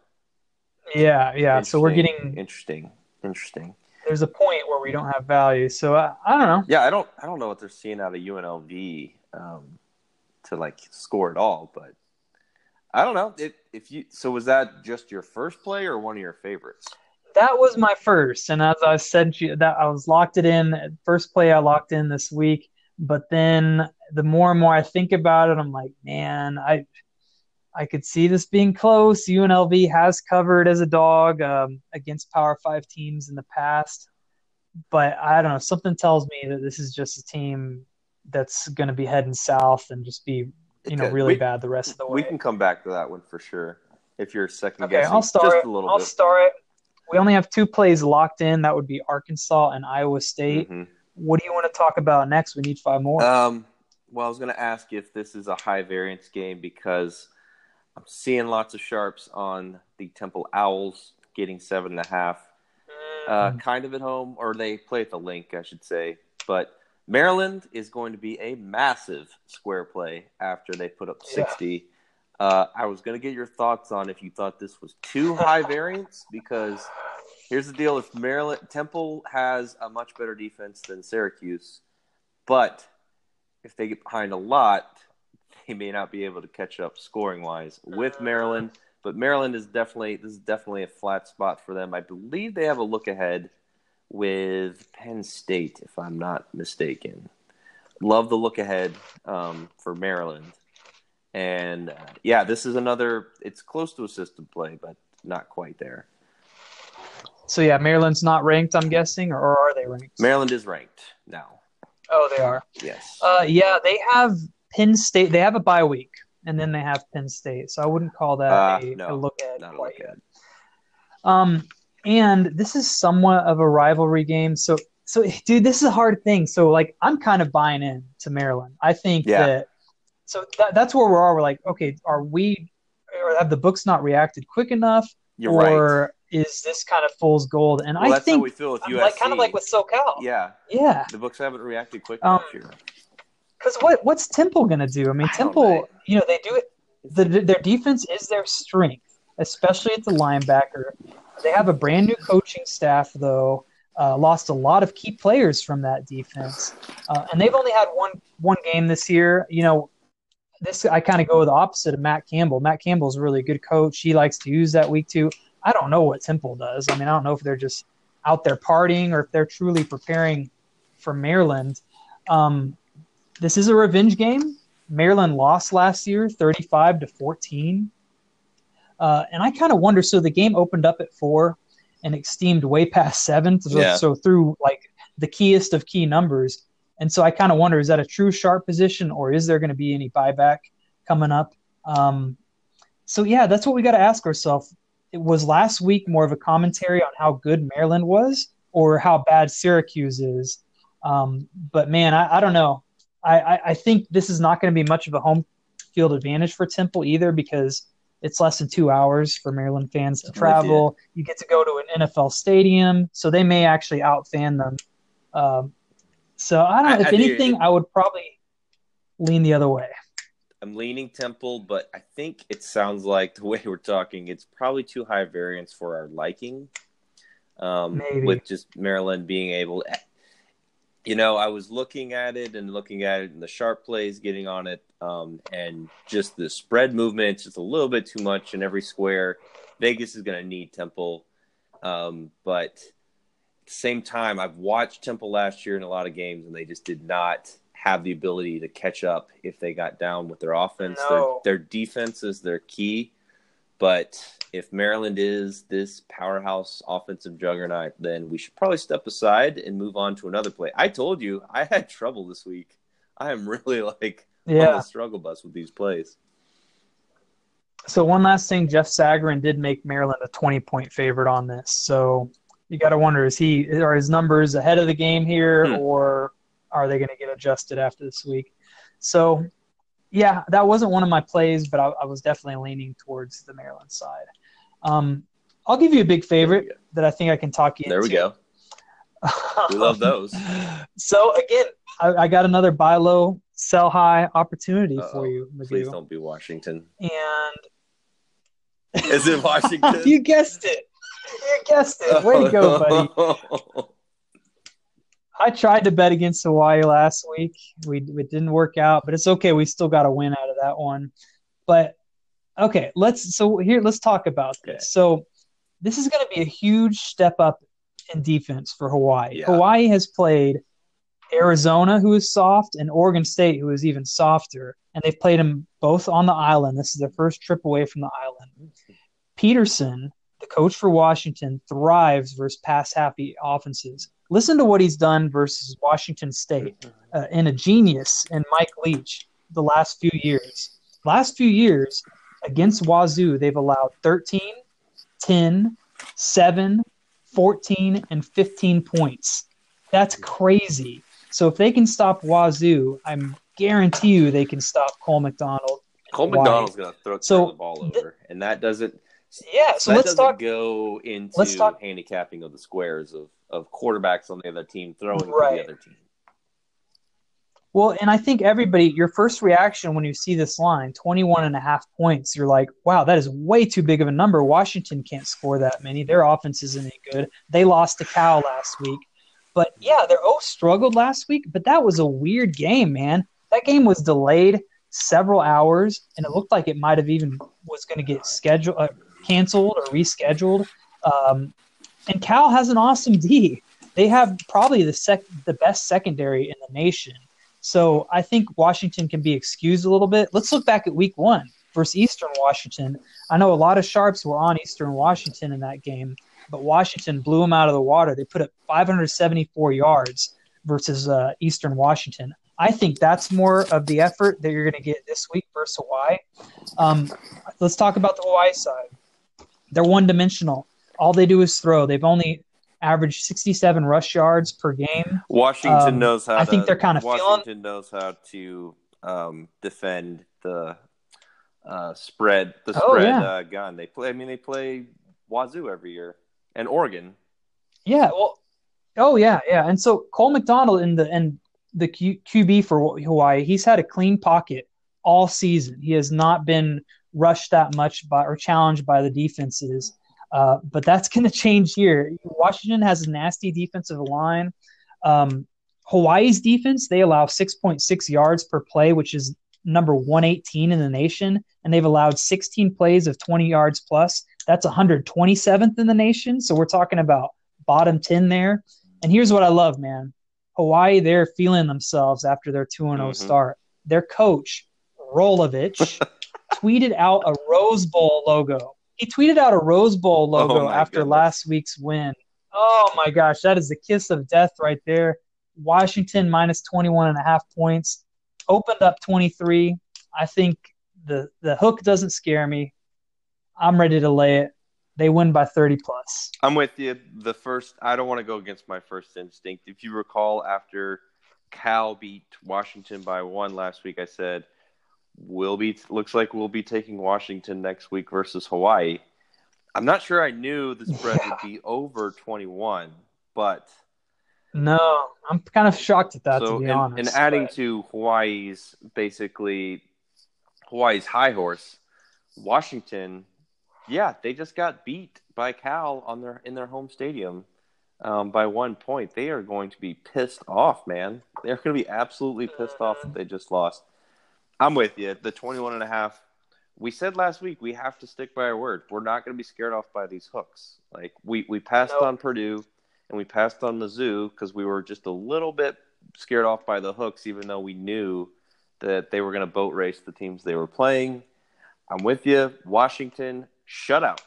Yeah, yeah. So we're getting interesting. Interesting. There's a point where we don't have value. So I, I don't know. Yeah, I don't. I don't know what they're seeing out of UNLV um, to like score at all, but I don't know if, if you. So was that just your first play or one of your favorites? That was my first, and as I said, that I was locked it in. First play I locked in this week, but then the more and more I think about it, I'm like, man, I I could see this being close. UNLV has covered as a dog um, against Power Five teams in the past, but I don't know. Something tells me that this is just a team that's going to be heading south and just be you know really we, bad the rest of the way. We can come back to that one for sure. If you're second okay, guessing, I'll start just it. a little I'll bit. start it. We only have two plays locked in. That would be Arkansas and Iowa State. Mm-hmm. What do you want to talk about next? We need five more. Um, well, I was going to ask if this is a high variance game because I'm seeing lots of sharps on the Temple Owls getting seven and a half, uh, mm-hmm. kind of at home, or they play at the Linc, I should say. But Maryland is going to be a massive square play after they put up 60. Yeah. Uh, I was going to get your thoughts on if you thought this was too high variance because here's the deal: if Maryland Temple has a much better defense than Syracuse, but if they get behind a lot, they may not be able to catch up scoring wise with Maryland. But Maryland is definitely this is definitely a flat spot for them. I believe they have a look ahead with Penn State, if I'm not mistaken. Love the look ahead um, for Maryland. And uh, yeah, this is another. It's close to a system play, but not quite there. So yeah, Maryland's not ranked. I'm guessing, or are they ranked? Maryland is ranked now. Oh, they are. Yes. Uh, yeah, they have Penn State. They have a bye week, and then they have Penn State. So I wouldn't call that uh, a, no, a, look at quite. Um, and this is somewhat of a rivalry game. So, so dude, this is a hard thing. So, like, I'm kind of buying in to Maryland. I think yeah. that so that, that's where we are. We're like, okay, are we, or have the books not reacted quick enough? You're or right. is this kind of fool's gold? And well, I think we feel with USC. Like, kind of like with SoCal. Yeah. Yeah. The books haven't reacted quick um, enough here. Because what what's Temple gonna do? I mean, I Temple, you know, they do it. The, their defense is their strength, especially at the linebacker. They have a brand new coaching staff, though. Uh, lost a lot of key players from that defense, uh, and they've only had one one game this year. You know, this I kind of go the opposite of Matt Campbell. Matt Campbell's a really good coach. He likes to use that week two. I don't know what Temple does. I mean, I don't know if they're just out there partying or if they're truly preparing for Maryland. Um, this is a revenge game. Maryland lost last year, thirty-five to fourteen, uh, and I kind of wonder. So the game opened up at four, and it steamed way past seven. So, yeah. so through like the keyest of key numbers, and so I kind of wonder: is that a true sharp position, or is there going to be any buyback coming up? Um, so yeah, that's what we got to ask ourselves. It was last week more of a commentary on how good Maryland was, or how bad Syracuse is. Um, but man, I, I don't know. I, I think this is not going to be much of a home field advantage for Temple either because it's less than two hours for Maryland fans to travel. You. get to go to an NFL stadium, so they may actually outfan them. Um, so I don't know. If I, anything, I would probably lean the other way. I'm leaning Temple, but I think it sounds like the way we're talking, it's probably too high variance for our liking. Um, Maybe. With just Maryland being able, you know, I was looking at it and looking at it, and the sharp plays getting on it, um, and just the spread movement, just a little bit too much in every square. Vegas is going to need Temple, um, but at the same time, I've watched Temple last year in a lot of games, and they just did not have the ability to catch up if they got down with their offense. No. Their, their defense is their key. But if Maryland is this powerhouse offensive juggernaut, then we should probably step aside and move on to another play. I told you I had trouble this week. I am really like on the struggle bus with these plays. So one last thing, Jeff Sagarin did make Maryland a 20 point favorite on this. So you got to wonder is he are his numbers ahead of the game here Hmm. or are they going to get adjusted after this week? So yeah, that wasn't one of my plays, but I, I was definitely leaning towards the Maryland side. Um, I'll give you a big favorite that I think I can talk you There we go. We love those. So again, I, I got another buy low, sell high opportunity Uh-oh. for you, Please don't be Washington. And Is it Washington? you guessed it. You guessed it. Way to go, buddy. I tried to bet against Hawaii last week. We it didn't work out, but it's okay. We still got a win out of that one. But okay, let's so here let's talk about this. So this is going to be a huge step up in defense for Hawaii. Yeah. Hawaii has played Arizona, who is soft, and Oregon State, who is even softer, and they've played them both on the island. This is their first trip away from the island. Petersen, the coach for Washington, thrives versus pass happy offenses. Listen to what he's done versus Washington State uh, and a genius in Mike Leach the last few years. Last few years against Wazoo, they've allowed 13, 10, 7, 14, and 15 points. That's crazy. So if they can stop Wazoo, I'm guarantee you they can stop Cole McDonald. Cole McDonald's going to throw So, the ball th- over, and that doesn't. Yeah, so that let's talk. go into let's talk- handicapping of the squares of, of quarterbacks on the other team throwing Right. the other team. Well, and I think everybody, your first reaction when you see this line, 21 and a half points, you're like, wow, that is way too big of a number. Washington can't score that many. Their offense isn't any good. They lost to Cal last week. But yeah, their O struggled last week, but that was a weird game, man. That game was delayed several hours, and it looked like it might have even was going to get scheduled, uh, canceled or rescheduled. Um, and Cal has an awesome D. They have probably the sec- the best secondary in the nation. So I think Washington can be excused a little bit. Let's look back at week one versus Eastern Washington. I know a lot of sharps were on Eastern Washington in that game, but Washington blew them out of the water. They put up 574 yards versus uh, Eastern Washington. I think that's more of the effort that you're going to get this week versus Hawaii. Um, let's talk about the Hawaii side. They're one dimensional. All they do is throw. They've only averaged 67 rush yards per game. Washington Um, knows how. I to, think they're kinda feeling- Washington knows how to um, defend the uh, spread. The Oh, spread yeah. uh, gun. They play. I mean, they play Wazoo every year and Oregon. Yeah, well, oh yeah, yeah. And so Cole McDonald in the and the Q, QB for Hawaii, he's had a clean pocket all season. He has not been rushed that much by or challenged by the defenses. Uh, but that's going to change here. Washington has a nasty defensive line. Um, Hawaii's defense, they allow 6.6 yards per play, which is number 118 in the nation, and they've allowed 16 plays of 20 yards plus. That's 127th in the nation. So we're talking about bottom 10 there. And here's what I love, man. Hawaii, they're feeling themselves after their 2 0 Mhm. start. Their coach, Rolovich, tweeted out a Rose Bowl logo. He tweeted out a Rose Bowl oh logo Oh, after goodness. last week's win. Oh my gosh, that is the kiss of death right there. Washington minus 21 and a half points. Opened up 23. I think the the hook doesn't scare me. I'm ready to lay it. They win by 30 plus. I'm with you. The first, I don't want to go against my first instinct. If you recall, after Cal beat Washington by one last week, I said we'll be. Looks like we'll be taking Washington next week versus Hawaii. I'm not sure I knew the spread Yeah. would be over 21, but No, I'm kind of shocked at that so to be and, honest. and adding but- to Hawaii's basically Hawaii's high horse, Washington, yeah, they just got beat by Cal on their in their home stadium um, by one point. They are going to be pissed off, man. They're going to be absolutely pissed off that they just lost. I'm with you. The 21 and a half. We said last week we have to stick by our word. We're not going to be scared off by these hooks. Like we we passed Nope. on Purdue and we passed on Mizzou because we were just a little bit scared off by the hooks, even though we knew that they were going to boat race the teams they were playing. I'm with you. Washington shutout.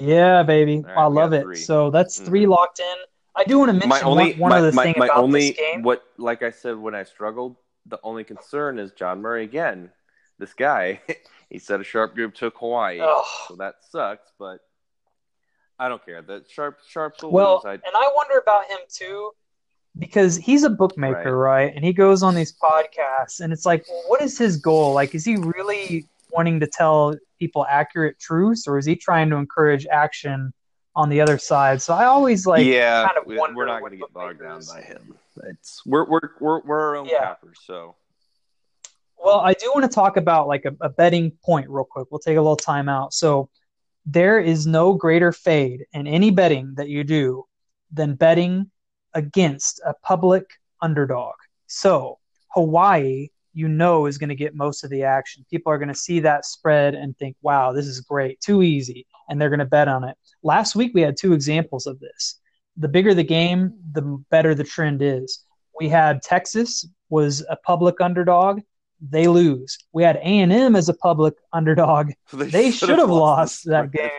Yeah, baby. Right, I love it. Three. So that's 3 mm-hmm. locked in. I do want to mention my only, one, one my, other my, thing my about only, this game. What, like I said when I struggled, the only concern is John Murray again. This guy, he said a sharp group took Hawaii, oh. so that sucks. But I don't care. The sharp sharps will well, lose. I... and I wonder about him too because he's a bookmaker, right. right? And he goes on these podcasts, and it's like, well, what is his goal? Like, is he really wanting to tell people accurate truths, or is he trying to encourage action on the other side? So I always like, yeah, kind of we, we're not going to get bogged down by him. It's we're we're we're, we're our own yeah. cappers, so. Well, I do want to talk about like a, a betting point real quick. We'll take a little time out. So there is no greater fade in any betting that you do than betting against a public underdog. So Hawaii, you know, is going to get most of the action. People are going to see that spread and think, wow, this is great, too easy. And they're going to bet on it. Last week, we had two examples of this. The bigger the game, the better the trend is. We had Texas was a public underdog. They lose. We had A&M as a public underdog. They, they should have lost, lost that game.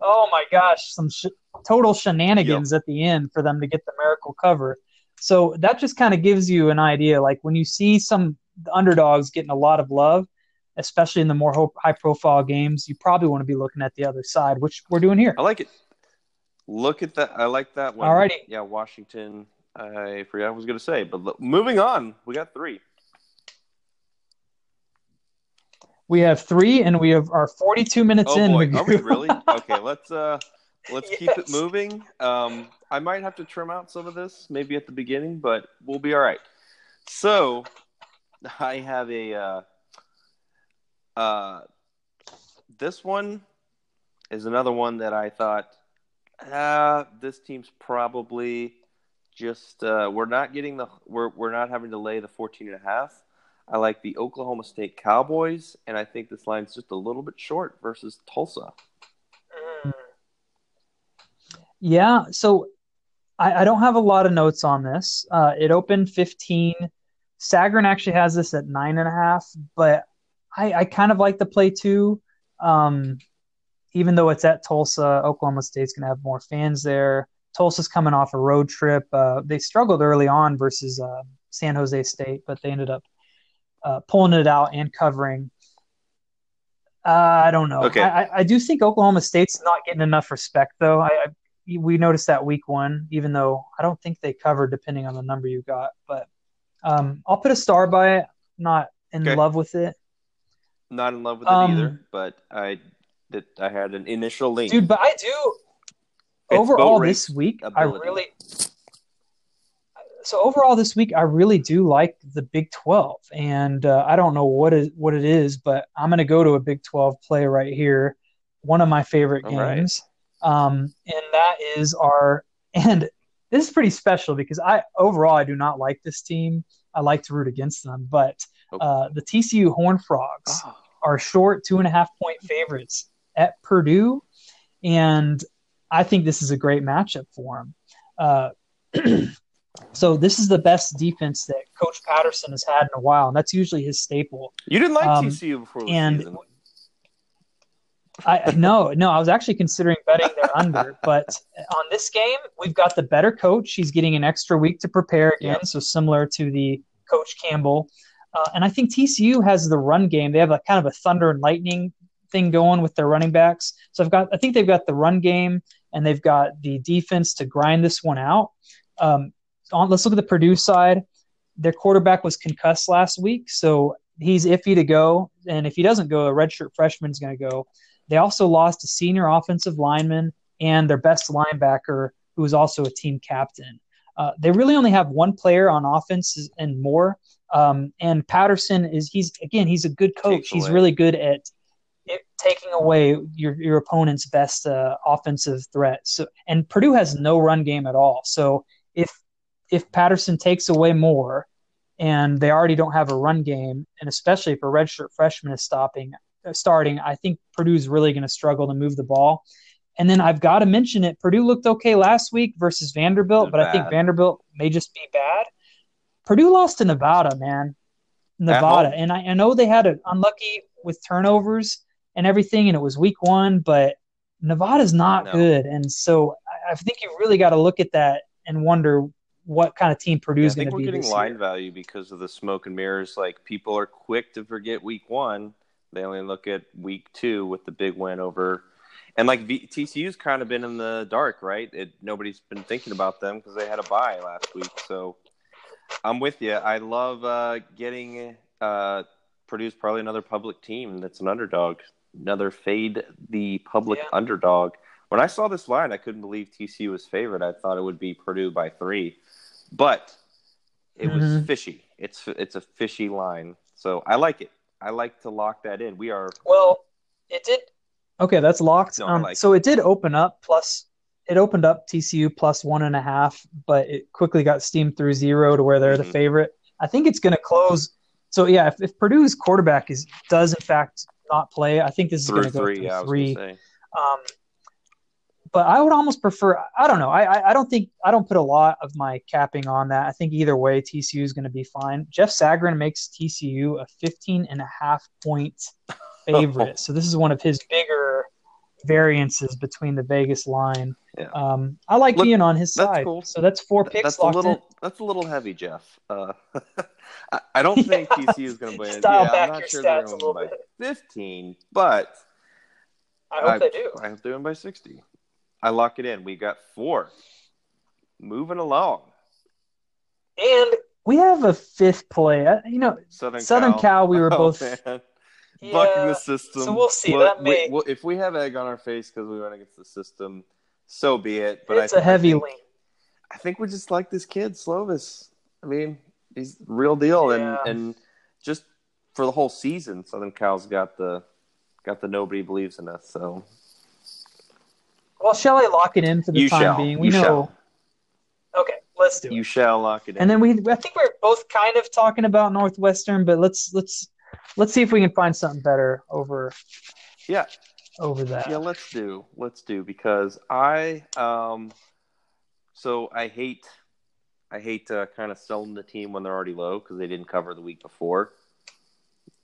Oh my gosh, some sh- total shenanigans yep. at the end for them to get the miracle cover. So that just kind of gives you an idea. Like when you see some underdogs getting a lot of love, especially in the more high profile games, you probably want to be looking at the other side, which we're doing here. I like it. Look at that. I like that one. Alrighty. Yeah, Washington. I forgot what I was going to say, but look, moving on, we got three. We have three, and we have our 42 minutes oh in. Boy. Are we really? okay, let's uh, let's yes. keep it moving. Um, I might have to trim out some of this, maybe at the beginning, but we'll be all right. So, I have a uh, uh, this one is another one that I thought, uh, this team's probably just uh, we're not getting the we're we're not having to lay the 14 and a half I like the Oklahoma State Cowboys, and I think this line's just a little bit short versus Tulsa. Yeah, so I, I don't have a lot of notes on this. Uh, it opened 15. Sagarin actually has this at nine and a half, but I, I kind of like the play too. Um, even though it's at Tulsa, Oklahoma State's going to have more fans there. Tulsa's coming off a road trip. Uh, they struggled early on versus uh, San Jose State, but they ended up uh, pulling it out and covering. Uh, I don't know. Okay. I, I do think Oklahoma State's not getting enough respect, though. I, I, we noticed that week one, even though I don't think they covered, depending on the number you got. But um, I'll put a star by it. Not in okay. love with it. Not in love with it um, either, but I that I had an initial link, dude. But I do. It's overall, this week, ability. I really so overall this week I really do like the Big 12 and uh, I don't know what is what it is but I'm going to go to a Big 12 play right here one of my favorite games right. um, and that is our and this is pretty special because I overall I do not like this team I like to root against them but oh. uh, the TCU Horn Frogs oh. are short two and a half point favorites at Purdue and I think this is a great matchup for him. Uh, So this is the best defense that Coach Patterson has had in a while, and that's usually his staple. You didn't like um, TCU before and season. I no no I was actually considering betting their under, but on this game we've got the better coach. He's getting an extra week to prepare again, so similar to the Coach Campbell. Uh, and I think TCU has the run game. They have a kind of a thunder and lightning thing going with their running backs. So I've got I think they've got the run game and they've got the defense to grind this one out. Um, on, let's look at the Purdue side. Their quarterback was concussed last week, so he's iffy to go. And if he doesn't go, a redshirt freshman is going to go. They also lost a senior offensive lineman and their best linebacker, who is also a team captain. Uh, they really only have one player on offense and Moore. Um, and Patterson is he's again he's a good coach. he's really good at it, taking away your your opponent's best uh, offensive threat. So and Purdue has no run game at all. So if if Patterson takes away Moore and they already don't have a run game, and especially if a redshirt freshman is stopping uh, starting, I think Purdue's really going to struggle to move the ball. And then I've got to mention it. Purdue looked okay last week versus Vanderbilt, but bad. I think Vanderbilt may just be bad. Purdue lost to Nevada, man. Nevada. And I, I know they had an unlucky with turnovers and everything, and it was week one, but Nevada's not no. good. And so I, I think you really got to look at that and wonder what kind of team Purdue's yeah, going to be. I think we're getting line year. value because of the smoke and mirrors. Like people are quick to forget week one. They only look at week two with the big win over. And like TCU's kind of been in the dark, right? It, nobody's been thinking about them because they had a bye last week. So I'm with you. I love uh, getting uh, Purdue's probably another public team that's an underdog. Another fade the public yeah. underdog. When I saw this line, I couldn't believe TCU was favored. I thought it would be Purdue by three, but it mm-hmm. was fishy. It's it's a fishy line, so I like it. I like to lock that in. We are well. It did. Okay, that's locked. No, um, like so it. it did open up plus. It opened up TCU plus one and a half, but it quickly got steamed through zero to where they're mm-hmm. the favorite. I think it's going to close. So yeah, if, if Purdue's quarterback is does in fact not play, I think this is going to go three. Yeah, three. Um, but I would almost prefer. I don't know. I, I don't think I don't put a lot of my capping on that. I think either way, TCU is going to be fine. Jeff Sagarin makes TCU a 15 and a half point favorite. so this is one of his bigger variances between the Vegas line. Yeah. Um, I like Look, being on his side. Cool. So that's four picks. That's a little. In. That's a little heavy, Jeff. Uh, I, I, don't think TCU is going to win. yeah, I'm not sure they're going to win by 15, but I hope I, they do. I hope they win by 60. I lock it in. We got four. Moving along. And we have a fifth play. You know, Southern, Southern Cal. Cal we were oh, both man. Yeah, bucking the system. So we'll see. that may... we, if we have egg on our face because we went against the system, so be it. But it's I, a heavy I think, lean. I think we just like this kid, Slovis. I mean, he's real deal, yeah. and and just for the whole season, Southern Cal's got the got the nobody believes in us. So well, shall I lock it in for the you time shall. being? We you know. Shall. Okay, let's do you it. shall lock it in. And then we, I think we're both kind of talking about Northwestern, but let's let's let's see if we can find something better over. Yeah. Over that. Yeah, let's do. Let's do because I um, so I hate I hate uh, kind of selling the team when they're already low because they didn't cover the week before.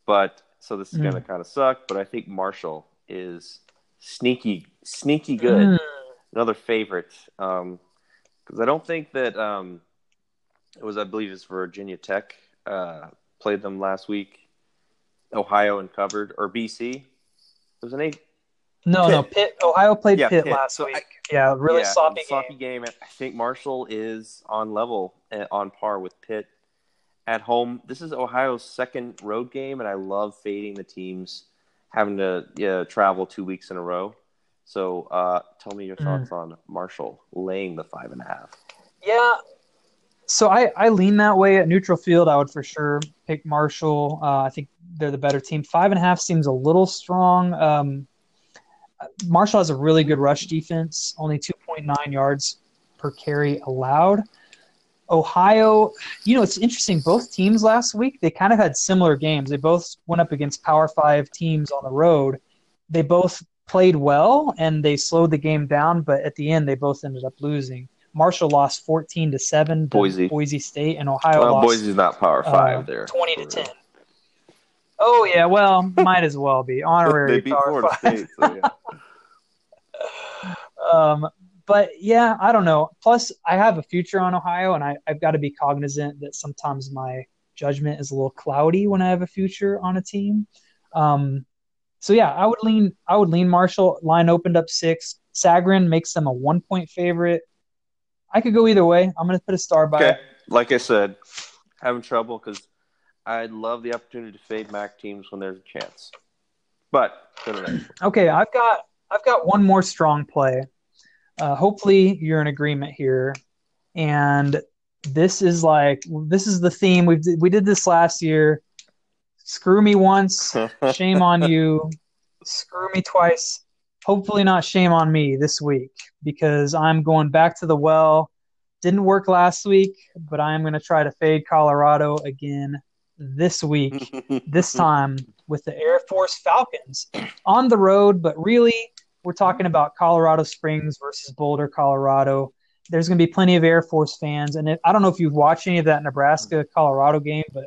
But so this is mm. going to kind of suck. But I think Marshall is sneaky, sneaky good. Mm. Another favorite. Um, because I don't think that um, it was. I believe it's Virginia Tech uh, played them last week. Ohio and covered or BC. It was an eight. No, Pitt. no, Pitt. Ohio played yeah, Pitt, Pitt, last so week. I, yeah, really yeah, sloppy, sloppy game. game. I think Marshall is on level, uh, on par with Pitt at home. This is Ohio's second road game, and I love fading the teams having to yeah, travel two weeks in a row. So, uh, tell me your mm. thoughts mm. on Marshall laying the five and a half. Yeah. So I, I lean that way at neutral field. I would for sure pick Marshall. Uh, I think they're the better team. Five and a half seems a little strong. Um, Marshall has a really good rush defense, only 2.9 yards per carry allowed. Ohio, you know, it's interesting. Both teams last week, they kind of had similar games. They both went up against Power Five teams on the road. They both played well and they slowed the game down, but at the end, they both ended up losing. Marshall lost 14 to 7 to Boise. Boise State, and Ohio well, lost. Boise's not Power 5 uh, there. 20 to 10. Oh, yeah, well, might as well be. Honorary they beat Power Florida 5. State, so yeah. um, but yeah, I don't know. Plus, I have a future on Ohio, and I, I've got to be cognizant that sometimes my judgment is a little cloudy when I have a future on a team. Um, so yeah, I would lean. I would lean Marshall. Line opened up six. Sagarin makes them a one point favorite. I could go either way. I'm going to put a star by. Okay, like I said, having trouble because I'd love the opportunity to fade MAC teams when there's a chance. But okay, I've got I've got one more strong play uh, hopefully you're in agreement here. And this is like this is the theme. We we did this last year. Screw me once shame on you. Screw me twice hopefully not shame on me this week because i'm going back to the well. Didn't work last week but i am going to try to fade colorado again this week this time with the air force falcons on the road. But really we're talking about Colorado Springs versus Boulder, Colorado. There's going to be plenty of Air Force fans, and it, I don't know if you've watched any of that Nebraska Colorado game, but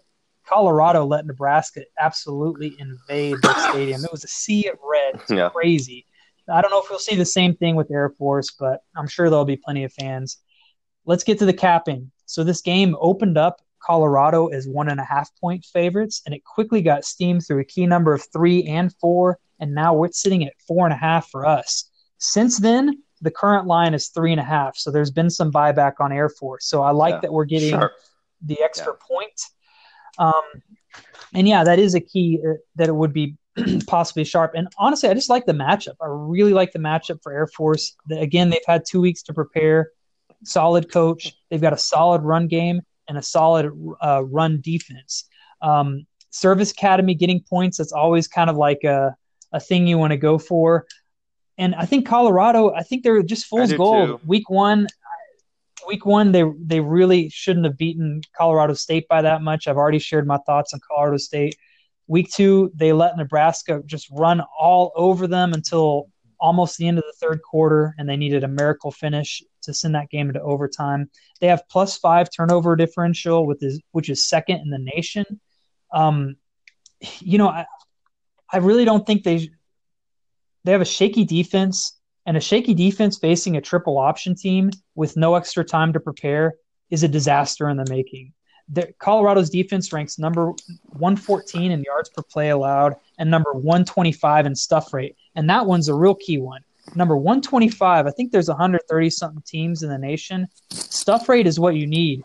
Colorado let Nebraska absolutely invade their stadium. It was a sea of red. It's yeah. crazy. I don't know if we'll see the same thing with Air Force, but I'm sure there'll be plenty of fans. Let's get to the capping. So this game opened up Colorado as one and a half point favorites, and it quickly got steamed through a key number of three and four, and now we're sitting at four and a half for us. Since then, the current line is three and a half, so there's been some buyback on Air Force. So I like yeah, that we're getting the extra yeah. point. Um, and yeah, that is a key uh, that it would be possibly sharp. And honestly, I just like the matchup. I really like the matchup for Air Force. Again, they've had two weeks to prepare. Solid coach. They've got a solid run game and a solid uh, run defense. Um, Service Academy getting points. That's always kind of like a, a thing you want to go for. And I think Colorado. I think they're just fool's gold. Too. Week one, week one, they they really shouldn't have beaten Colorado State by that much. I've already shared my thoughts on Colorado State. Week two, they let Nebraska just run all over them until almost the end of the third quarter, and they needed a miracle finish to send that game into overtime. They have plus five turnover differential, with his, which is second in the nation. Um, you know, I, I really don't think they they have a shaky defense, and a shaky defense facing a triple option team with no extra time to prepare is a disaster in the making the, Colorado's defense ranks number 114 in yards per play allowed and number 125 in stuff rate. And that one's a real key one. Number 125, I think there's 130 something teams in the nation. Stuff rate is what you need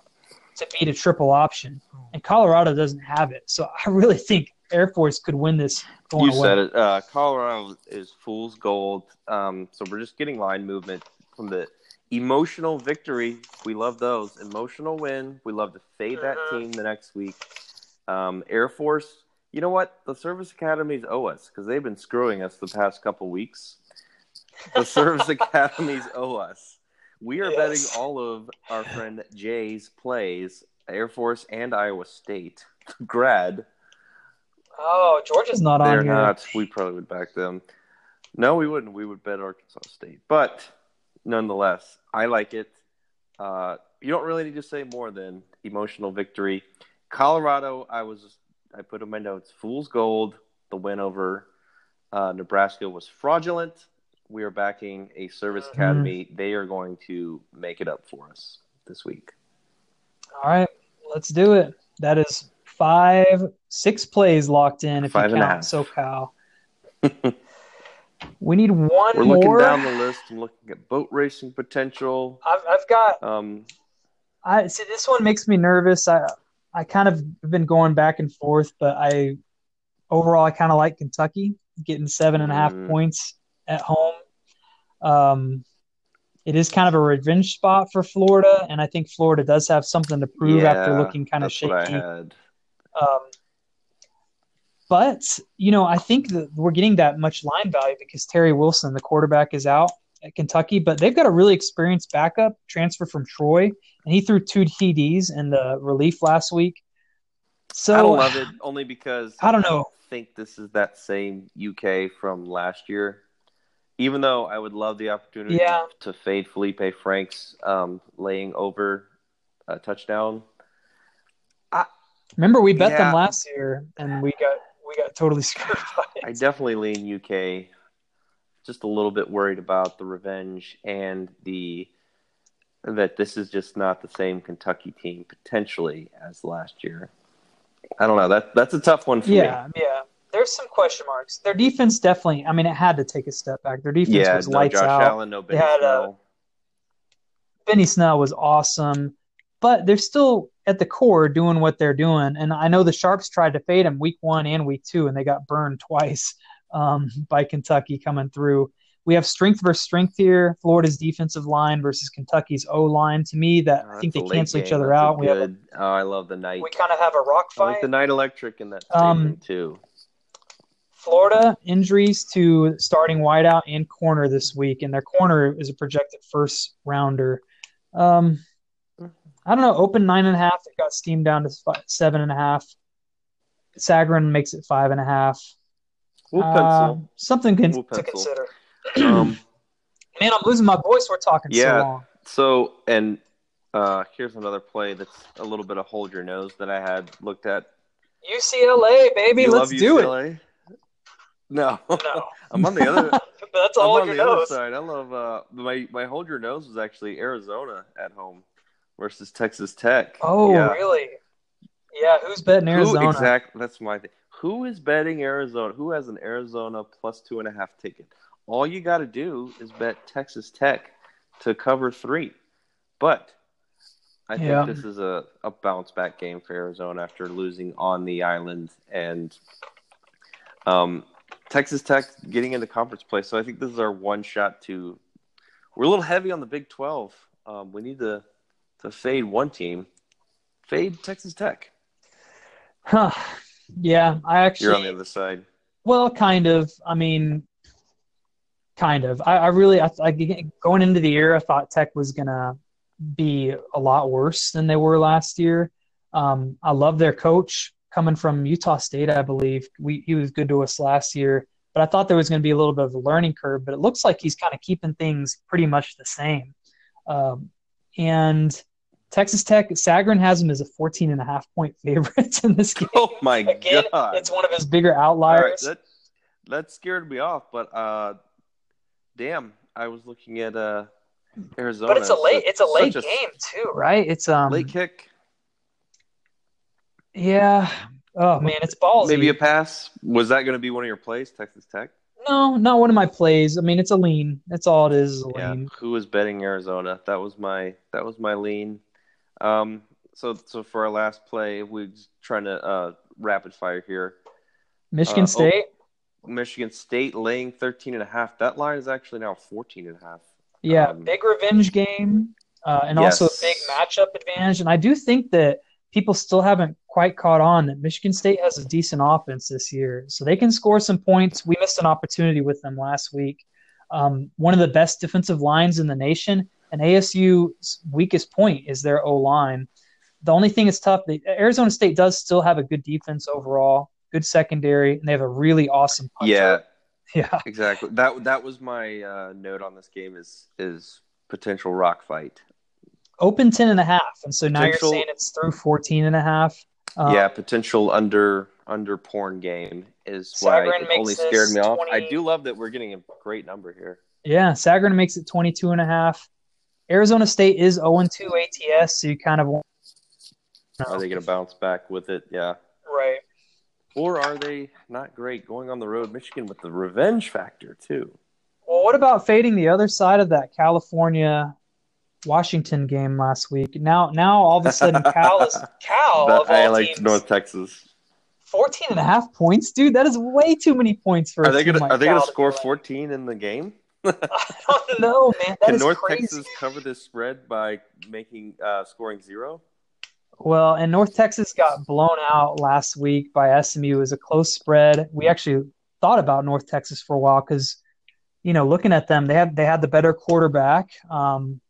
to beat a triple option. And Colorado doesn't have it. So I really think Air Force could win this you away. said it. Uh, Colorado is fool's gold. Um, so we're just getting line movement from the emotional victory. We love those. Emotional win. We love to fade that mm-hmm. team the next week. Um, Air Force. You know what? The service academies owe us because they've been screwing us the past couple weeks. The service academies owe us. We are yes. betting all of our friend Jay's plays, Air Force and Iowa State grad. Oh, Georgia's not They're on here. They're not. We probably would back them. No, we wouldn't. We would bet Arkansas State. But nonetheless, I like it. Uh, you don't really need to say more than emotional victory. Colorado, I was I put in my notes. Fool's gold. The win over uh, Nebraska was fraudulent. We are backing a service mm-hmm. academy. They are going to make it up for us this week. All right, let's do it. That is five, six plays locked in. If five you count SoCal. We need one We're more. looking down the list. I'm looking at boat racing potential. I've, I've got. Um, I see. This one makes me nervous. I I kind of been going back and forth, but I overall I kind of like Kentucky getting seven and a half mm. points at home. Um, it is kind of a revenge spot for Florida, and I think Florida does have something to prove yeah, after looking kind of shaky. Um, but, you know, I think that we're getting that much line value because Terry Wilson, the quarterback, is out at Kentucky, but they've got a really experienced backup transfer from Troy, and he threw two TDs in the relief last week. So I don't love it only because I don't know. I think this is that same UK from last year. Even though I would love the opportunity yeah. to fade Felipe Franks um, laying over a touchdown. Remember, we bet yeah. them last year, and we got we got totally screwed by it. I definitely lean UK. Just a little bit worried about the revenge and the that this is just not the same Kentucky team potentially as last year. I don't know. That that's a tough one for yeah, me. Yeah, yeah. There's some question marks. Their defense definitely. I mean, it had to take a step back. Their defense yeah, was no lights Josh out. Allen, no Benny had, Snell. Uh, Benny Snell was awesome, but they're still at the core doing what they're doing. And I know the Sharps tried to fade them week one and week two, and they got burned twice um, by Kentucky coming through. We have strength versus strength here. Florida's defensive line versus Kentucky's O line. To me, that oh, I think they cancel game. each other that's out. We have a, oh, I love the night. We kind of have a rock fight. I like the night electric in that um, too. Florida injuries to starting wideout and corner this week, and their corner is a projected first rounder. Um, I don't know. Open nine and a half. It got steamed down to five, seven and a half. Sagarin makes it five and a half. We'll pencil. Uh, something can, we'll to consider. Um, Man, I'm losing my voice. We're talking Yeah. so long. so and uh, here's another play that's a little bit of hold your nose that I had looked at. UCLA, baby, You let's do it. No, No, I'm on the other. that's all I'm on your the other side. I love uh, my my hold your nose was actually Arizona at home versus Texas Tech. Oh, yeah. really? Yeah, who's betting Arizona? Who exact? That's my thing. Who is betting Arizona? Who has an Arizona plus two and a half ticket? All you got to do is bet Texas Tech to cover three. But I think this is a, a bounce back game for Arizona after losing on the island and um, Texas Tech getting into conference play. So I think this is our one shot to. We're a little heavy on the Big Twelve. Um, we need to to fade one team. Fade Texas Tech. Huh. Yeah, I actually. You're on the other side. Well, kind of. I mean, kind of. I, I really, I, I, going into the year, I thought Tech was gonna be a lot worse than they were last year. Um, I love their coach coming from Utah State, I believe. We he was good to us last year, but I thought there was going to be a little bit of a learning curve. But it looks like he's kind of keeping things pretty much the same. Um, and Texas Tech, Sagarin has him as a 14 and a half point favorite in this game. Oh my Again, god! it's one of his bigger All right, outliers. that that scared me off, but uh, damn, I was looking at uh Arizona. But it's a late it's a late such game too, right? It's um late kick, yeah. Oh man, it's balls. maybe a pass. Was that going to be one of your plays, Texas Tech? no, not one of my plays. I mean, it's a lean. That's all it is. is a Yeah. lean. Who was betting Arizona? That was my that was my lean. Um, so so for our last play, we're trying to uh rapid fire here. Michigan Uh, State. Michigan State laying 13 and a half. That line is actually now 14 and a half. yeah, um, big revenge game, uh, and also a big matchup advantage. And I do think that people still haven't quite caught on that Michigan State has a decent offense this year, so they can score some points. We missed an opportunity with them last week. Um, one of the best defensive lines in the nation, and ASU's weakest point is their O line. The only thing that's tough, the, Arizona State does still have a good defense overall, good secondary, and they have a really awesome punter. Yeah, yeah. exactly. That that was my uh, note on this game is is potential rock fight. Open 10 and a half, and so now you're Potential- saying it's through 14 and a half. Um, yeah, potential under under porn game is why Sagarin it only scared me off. I do love that we're getting a great number here. Yeah, Sagarin makes it 22 and a half. Arizona State is 0 2 ATS, so you kind of want. Are they going to bounce back with it? Yeah. Right. Or are they not great going on the road? Michigan with the revenge factor too. Well, what about fading the other side of that California Washington game last week? Now, now all of a sudden, Cal is Cal But of all I like teams. North Texas. 14 and a half points, dude. That is way too many points for. Are a they team gonna like Are they gonna score 14 in the game? I don't know, man. That Can North crazy. Texas cover this spread by making uh, scoring zero? Well, and North Texas got blown out last week by SMU. It was a close spread. We actually thought about North Texas for a while because, you know, looking at them, they had they had the better quarterback, um,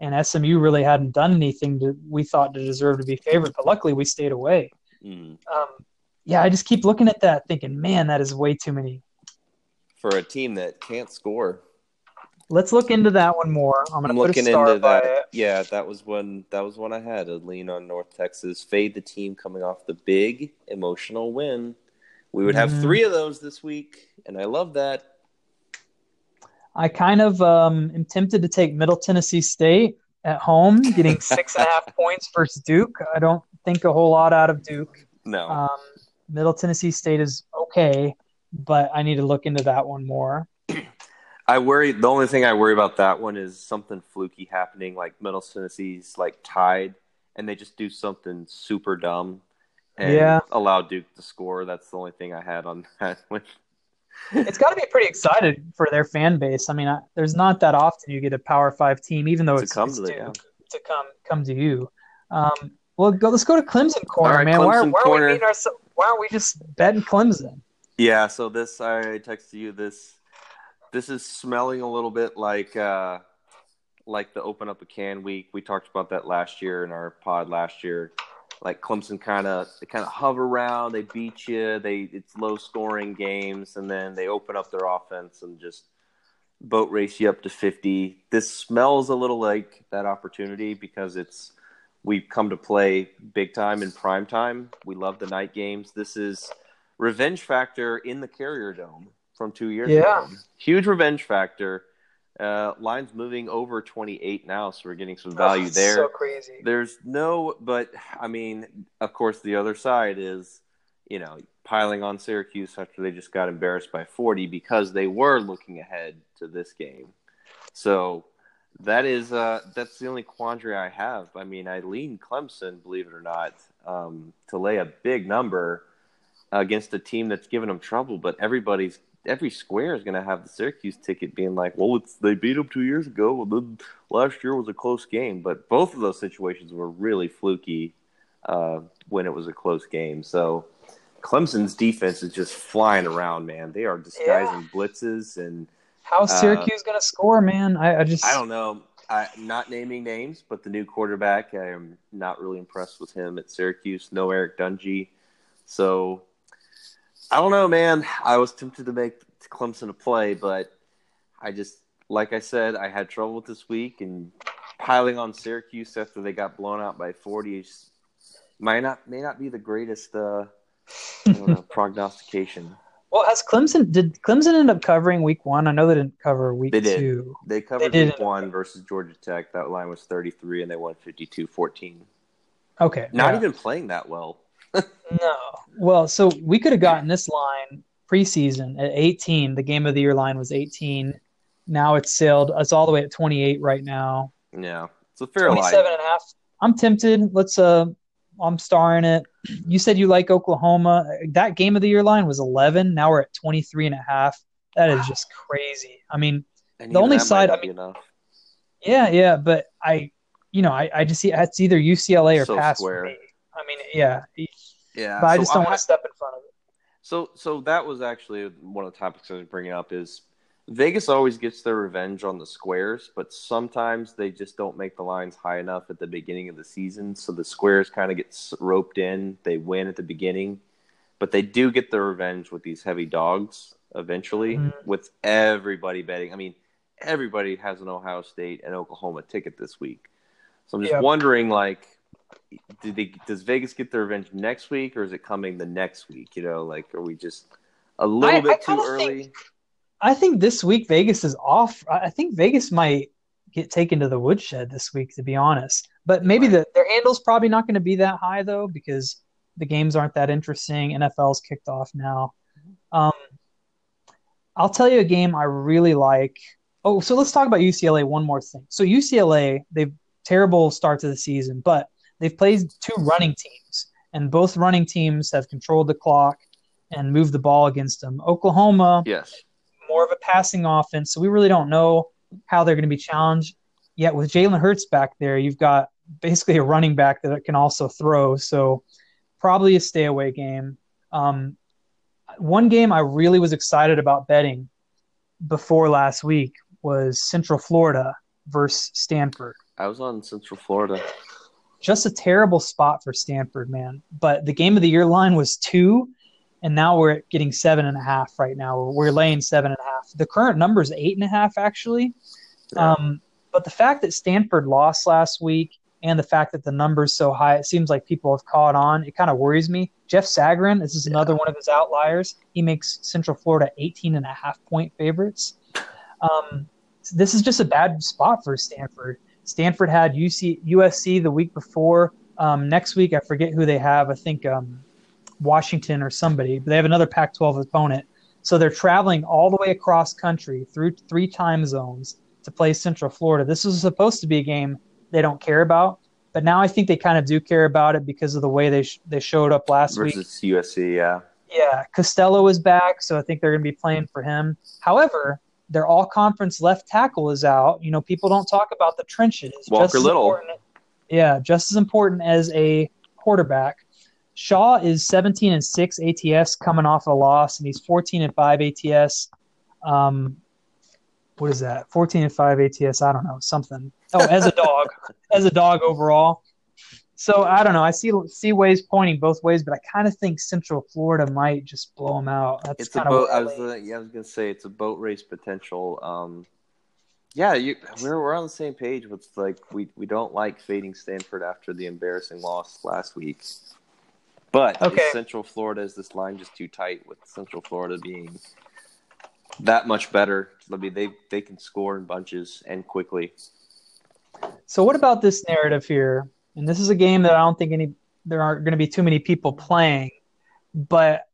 and SMU really hadn't done anything to we thought to deserve to be favored. But luckily, we stayed away. Mm. Um, yeah, I just keep looking at that, thinking, man, that is way too many. For a team that can't score, Let's look into that one more. I'm I'm gonna a looking into by that. it. Yeah, that was one. That was one I had a lean on North Texas. Fade the team coming off the big emotional win. We would have Mhm. three of those this week, and I love that. I kind of um, am tempted to take Middle Tennessee State at home, getting six and a half points versus Duke. I don't think a whole lot out of Duke. No, Um, Middle Tennessee State is okay, but I need to look into that one more. I worry. The only thing I worry about that one is something fluky happening, like Middle Tennessee's like tied, and they just do something super dumb and Yeah. allow Duke to score. That's the only thing I had on that one. It's got to be pretty excited for their fan base. I mean, I, there's not that often you get a Power Five team, even though To it's, come it's to Duke, to come come to you. Um, well, go, let's go to Clemson corner, right, man. why, Clemson why are corner. we beating ourselves? Why aren't we just betting Clemson? Yeah, so this I texted you this this is smelling a little bit like uh like the open up a can week. We talked about that last year in our pod last year. Like Clemson kind of they kind of hover around, they beat you, they it's low scoring games and then they open up their offense and just boat race you up to 50. This smells a little like that opportunity because it's we've come to play big time in prime time. We love the night games. This is revenge factor in the Carrier Dome from two years Yeah. ago. Huge revenge factor. Uh, lines moving over 28 now, so we're getting some value Oh, there. So crazy. There's no, but I mean, of course, the other side is, you know, piling on Syracuse after they just got embarrassed by 40 because they were looking ahead to this game. So that is, uh, that's the only quandary I have. I mean, I lean Clemson, believe it or not, um, to lay a big number against a team that's given them trouble, but everybody's every square is going to have the Syracuse ticket being like, well, it's they beat them two years ago, and then last year was a close game. But both of those situations were really fluky uh, when it was a close game. So Clemson's defense is just flying around, man. They are disguising blitzes, and How's Syracuse going to score, man? I, I just I don't know. I, not naming names, but the new quarterback, I am not really impressed with him at Syracuse. No Eric Dungey, so I don't know, man. I was tempted to make Clemson a play, but I just, like I said, I had trouble with this week, and piling on Syracuse after they got blown out by forty might not may not be the greatest uh, know, prognostication. Well, has Clemson did Clemson end up covering week one? I know they didn't cover week They did. two. They covered did week one versus Georgia Tech. That line was 33, and they won 52-14. Okay. Not yeah. even playing that well. No. Well, so we could have gotten this line preseason at 18. The game of the year line was 18. Now it's sailed. It's all the way at 28 right now. Yeah, it's a fair line. 27 and a half. I'm tempted. Let's uh I'm starring it. You said you like Oklahoma. That game of the year line was 11. Now we're at 23 and a half. That is just crazy. I mean, And the only side- I mean, enough. yeah, yeah, but I you know, I, I just see it's either UCLA or So pass square. I mean, yeah, Yeah, but I so just don't want to step in front of it. So, so that was actually one of the topics I was bringing up. Is Vegas always gets their revenge on the squares, but sometimes they just don't make the lines high enough at the beginning of the season, so the squares kind of get roped in. They win at the beginning, but they do get their revenge with these heavy dogs eventually. Mhm. With everybody betting, I mean, everybody has an Ohio State and Oklahoma ticket this week. So I'm just Yep. wondering, like, do they, does Vegas get their revenge next week, or is it coming the next week? You know, like, are we just a little I- I bit too early? think- I think this week Vegas is off. I I think Vegas might get taken to the woodshed this week, to be honest. But maybe the, their handle's probably not going to be that high though, because the games aren't that interesting. NFL's kicked off now. Um, I'll tell you a game I really like. Oh, so let's talk about UCLA. One more thing. So UCLA, they've terrible start to the season, but they've played two running teams, and both running teams have controlled the clock and moved the ball against them. Oklahoma, Yes. more of a passing offense, so we really don't know how they're going to be challenged. Yet with Jalen Hurts back there, you've got basically a running back that can also throw. So probably a stay away game. Um, one game I really was excited about betting before last week was Central Florida versus Stanford. I was on Central Florida. Just a terrible spot for Stanford, man. But the game of the year line was two, and now we're getting seven and a half right now. We're laying seven and a half. The current number is eight and a half, actually. Yeah. Um, but the fact that Stanford lost last week and the fact that the number's so high, it seems like people have caught on. It kind of worries me. Jeff Sagarin, this is another one of his outliers. He makes Central Florida 18 and a half point favorites. Um, this is just a bad spot for Stanford. Stanford had UC, USC the week before. Um, next week, I forget who they have. I think um, Washington or somebody. But they have another Pac-12 opponent. So they're traveling all the way across country through three time zones to play Central Florida. This was supposed to be a game they don't care about, but now I think they kind of do care about it because of the way they sh- they showed up last week. Versus USC, yeah. Yeah, Costello is back, so I think they're going to be playing for him. However, their all conference left tackle is out. You know, people don't talk about the trenches. Walker Just as Little. important- Yeah, just as important as a quarterback. Shaw is 17 and 6 ATS coming off a loss, and he's 14 and 5 ATS. Um, what is that? 14 and 5 ATS. I don't know, something. Oh, as a dog, as a dog overall. So I don't know. I see see ways pointing both ways, but I kind of think Central Florida might just blow them out. That's it's a boat. I was, uh, yeah, I was gonna say it's a boat race potential. Um, yeah, you, we're we're on the same page. With like we we don't like fading Stanford after the embarrassing loss last week. But Okay. Central Florida is this line just too tight? With Central Florida being that much better, I mean they they can score in bunches and quickly. So what about this narrative here? And this is a game that I don't think any there aren't going to be too many people playing, but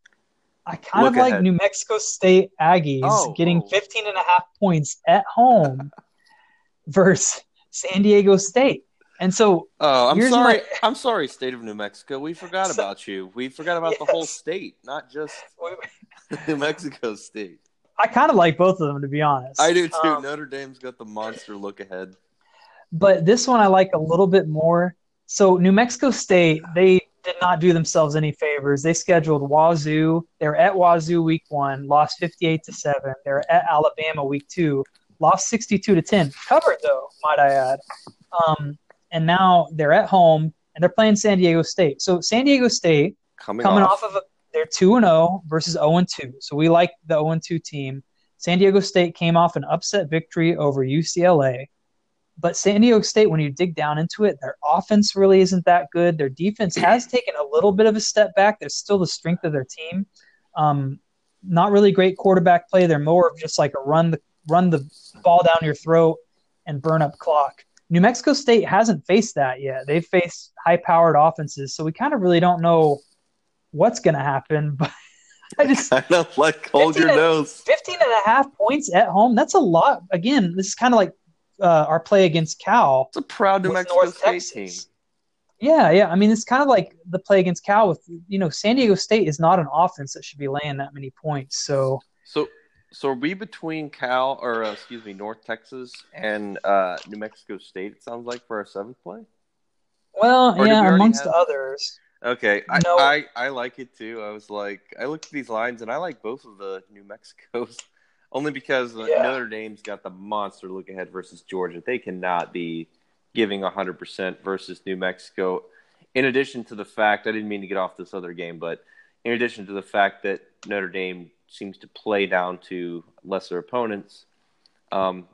I kind Look of like ahead. New Mexico State Aggies Oh, getting oh. 15 and a half points at home versus San Diego State. And so Oh, I'm sorry. my- I'm sorry, state of New Mexico. We forgot So- about you. We forgot about the whole state, not just New Mexico State. I kind of like both of them to be honest. I do too. Um, Notre Dame's got the monster look ahead. but this one I like a little bit more. So New Mexico State, they did not do themselves any favors. They scheduled Wazoo. They were at Wazoo week one, lost fifty-eight to seven. They were at Alabama week two, lost sixty-two to ten. Covered though, might I add. Um, and now they're at home and they're playing San Diego State. So San Diego State Coming, coming off. off of a, they're two and zero versus zero and two. So we like the zero and two team. San Diego State came off an upset victory over UCLA, but San Diego State, when you dig down into it, their offense really isn't that good. Their defense has taken a little bit of a step back. They're still the strength of their team. Um, not really great quarterback play. They're more of just like a run the run the ball down your throat and burn up clock. New Mexico State hasn't faced that yet. They've faced high powered offenses, so we kind of really don't know what's going to happen. But I just I know, like hold your 15 nose. 15 and a half points at home. That's a lot. Again, this is kind of like uh, our play against Cal. It's a proud New with Mexico North State Texas. team. Yeah, yeah. I mean, it's kind of like the play against Cal with, you know, San Diego State is not an offense that should be laying that many points. So, So, so are we between Cal or uh, excuse me, North Texas and uh, New Mexico State? It sounds like for our seventh play. well, Or did we yeah, amongst have- others. Okay, I, No. I I like it too. I was like, I looked at these lines and I like both of the New Mexicos, only because Yeah. Notre Dame's got the monster look ahead versus Georgia. They cannot be giving hundred percent versus New Mexico. In addition to the fact, I didn't mean to get off this other game, but in addition to the fact that Notre Dame seems to play down to lesser opponents, um,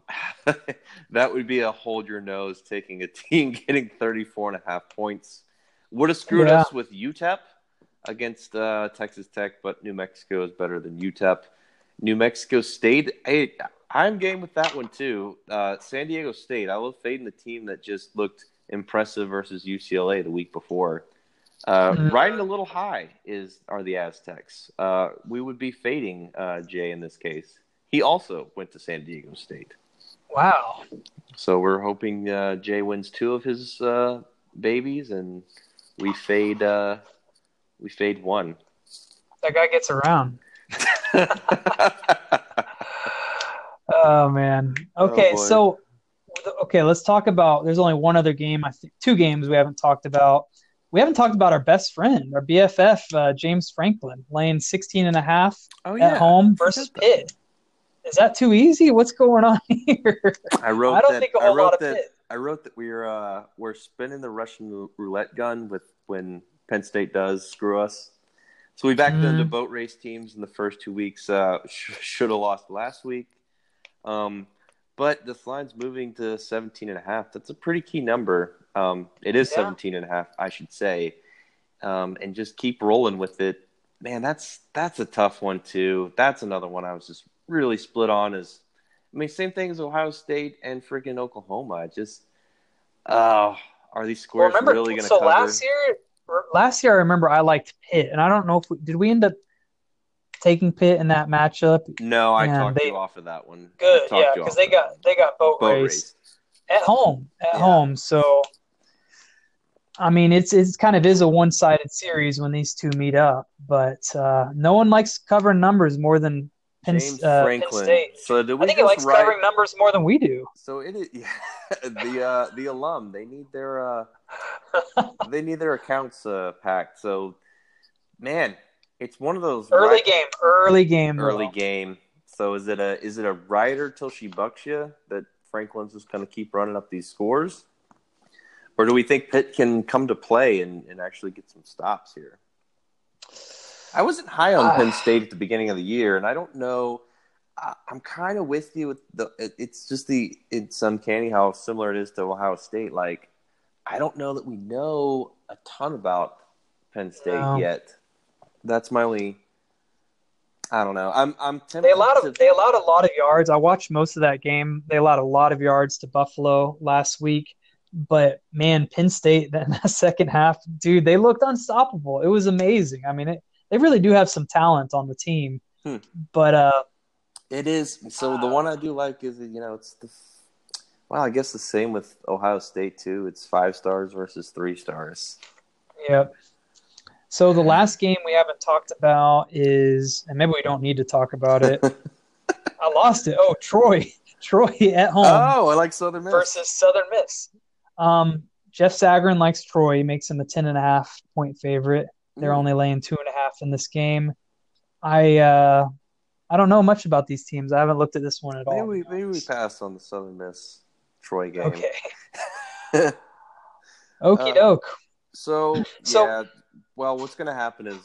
that would be a hold your nose taking a team getting 34 and a half points. Would have screwed Yeah. us with UTEP against uh, Texas Tech, but New Mexico is better than UTEP. New Mexico State, hey, I'm game with that one too. Uh, San Diego State, I love fading the team that just looked impressive versus UCLA the week before. Uh, Mhm. Riding a little high is are the Aztecs. Uh, we would be fading uh, Jay in this case. He also went to San Diego State. Wow. So we're hoping uh, Jay wins two of his uh, babies, and we fade uh, we fade one. That guy gets around. Oh man. Okay, boy. so okay, let's talk about. There's only one other game. I think two games we haven't talked about. We haven't talked about our best friend, our BFF, uh, James Franklin, laying 16 and a half oh at home versus Pitt. Is that too easy? What's going on here? I wrote I don't that. think a whole lot of that. Pitt. I wrote that we're uh, we're spinning the Russian roulette gun with when Penn State does screw us. So we backed Mhm. boat race teams in the first two weeks. Uh, sh- should have lost last week. Um, but this line's moving to 17 and a half. That's a pretty key number. Um, it is Yeah. 17 and a half, I should say. Um, and just keep rolling with it. Man, that's that's a tough one too. That's another one I was just really split on is I mean, same thing as Ohio State and freaking Oklahoma. Just, oh, are these Well, squares remember, really going to so cover? last year, last year I remember I liked Pitt, and I don't know if we, did we end up taking Pitt in that matchup. no, I Man, talked they- you off of that one. Good, yeah, because they got that they got boat, boat race. race. at home at Yeah. home so i mean it's it's kind of is a one-sided series when these two meet up but uh, no one likes covering numbers more than penn, James uh, Penn Franklin. state So did we i think he likes write? covering numbers more than we do So it is yeah, the uh, the alum. They need their uh, they need their accounts uh, packed. So man, it's one of those early right- game early game early though. game. So is it a is it a rider till she bucks you that Franklin's just going to keep running up these scores, or do we think Pitt can come to play and, and actually get some stops here? I wasn't high on uh, Penn State at the beginning of the year, and I don't know. I, am kind of with you with the. It's just the it's uncanny how similar it is to Ohio State. Like, I don't know that we know a ton about Penn State no. yet. That's my only. I don't know. I'm I'm tempted. They allowed to... they allowed a lot of yards. I watched most of that game. They allowed a lot of yards to Buffalo last week. But man, Penn State in that second half, dude, they looked unstoppable. It was amazing. I mean, it, they really do have some talent on the team. Hmm. But uh, it is so. The one I do like is you know it's the well, I guess the same with Ohio State too. It's five stars versus three stars. Yep. So the last game we haven't talked about is, and maybe we don't need to talk about it. I lost it. Oh, Troy, Troy at home. Oh, I like Southern Miss versus Southern Miss. Um, Jeff Sagarin likes Troy. Makes him a ten and a half point favorite. They're mm. only laying two and a half in this game. I uh, I don't know much about these teams. I haven't looked at this one at maybe all. We, maybe we pass on the Southern Miss Troy game. Okay. Okie doke. Uh, so, so yeah, well, what's going to happen is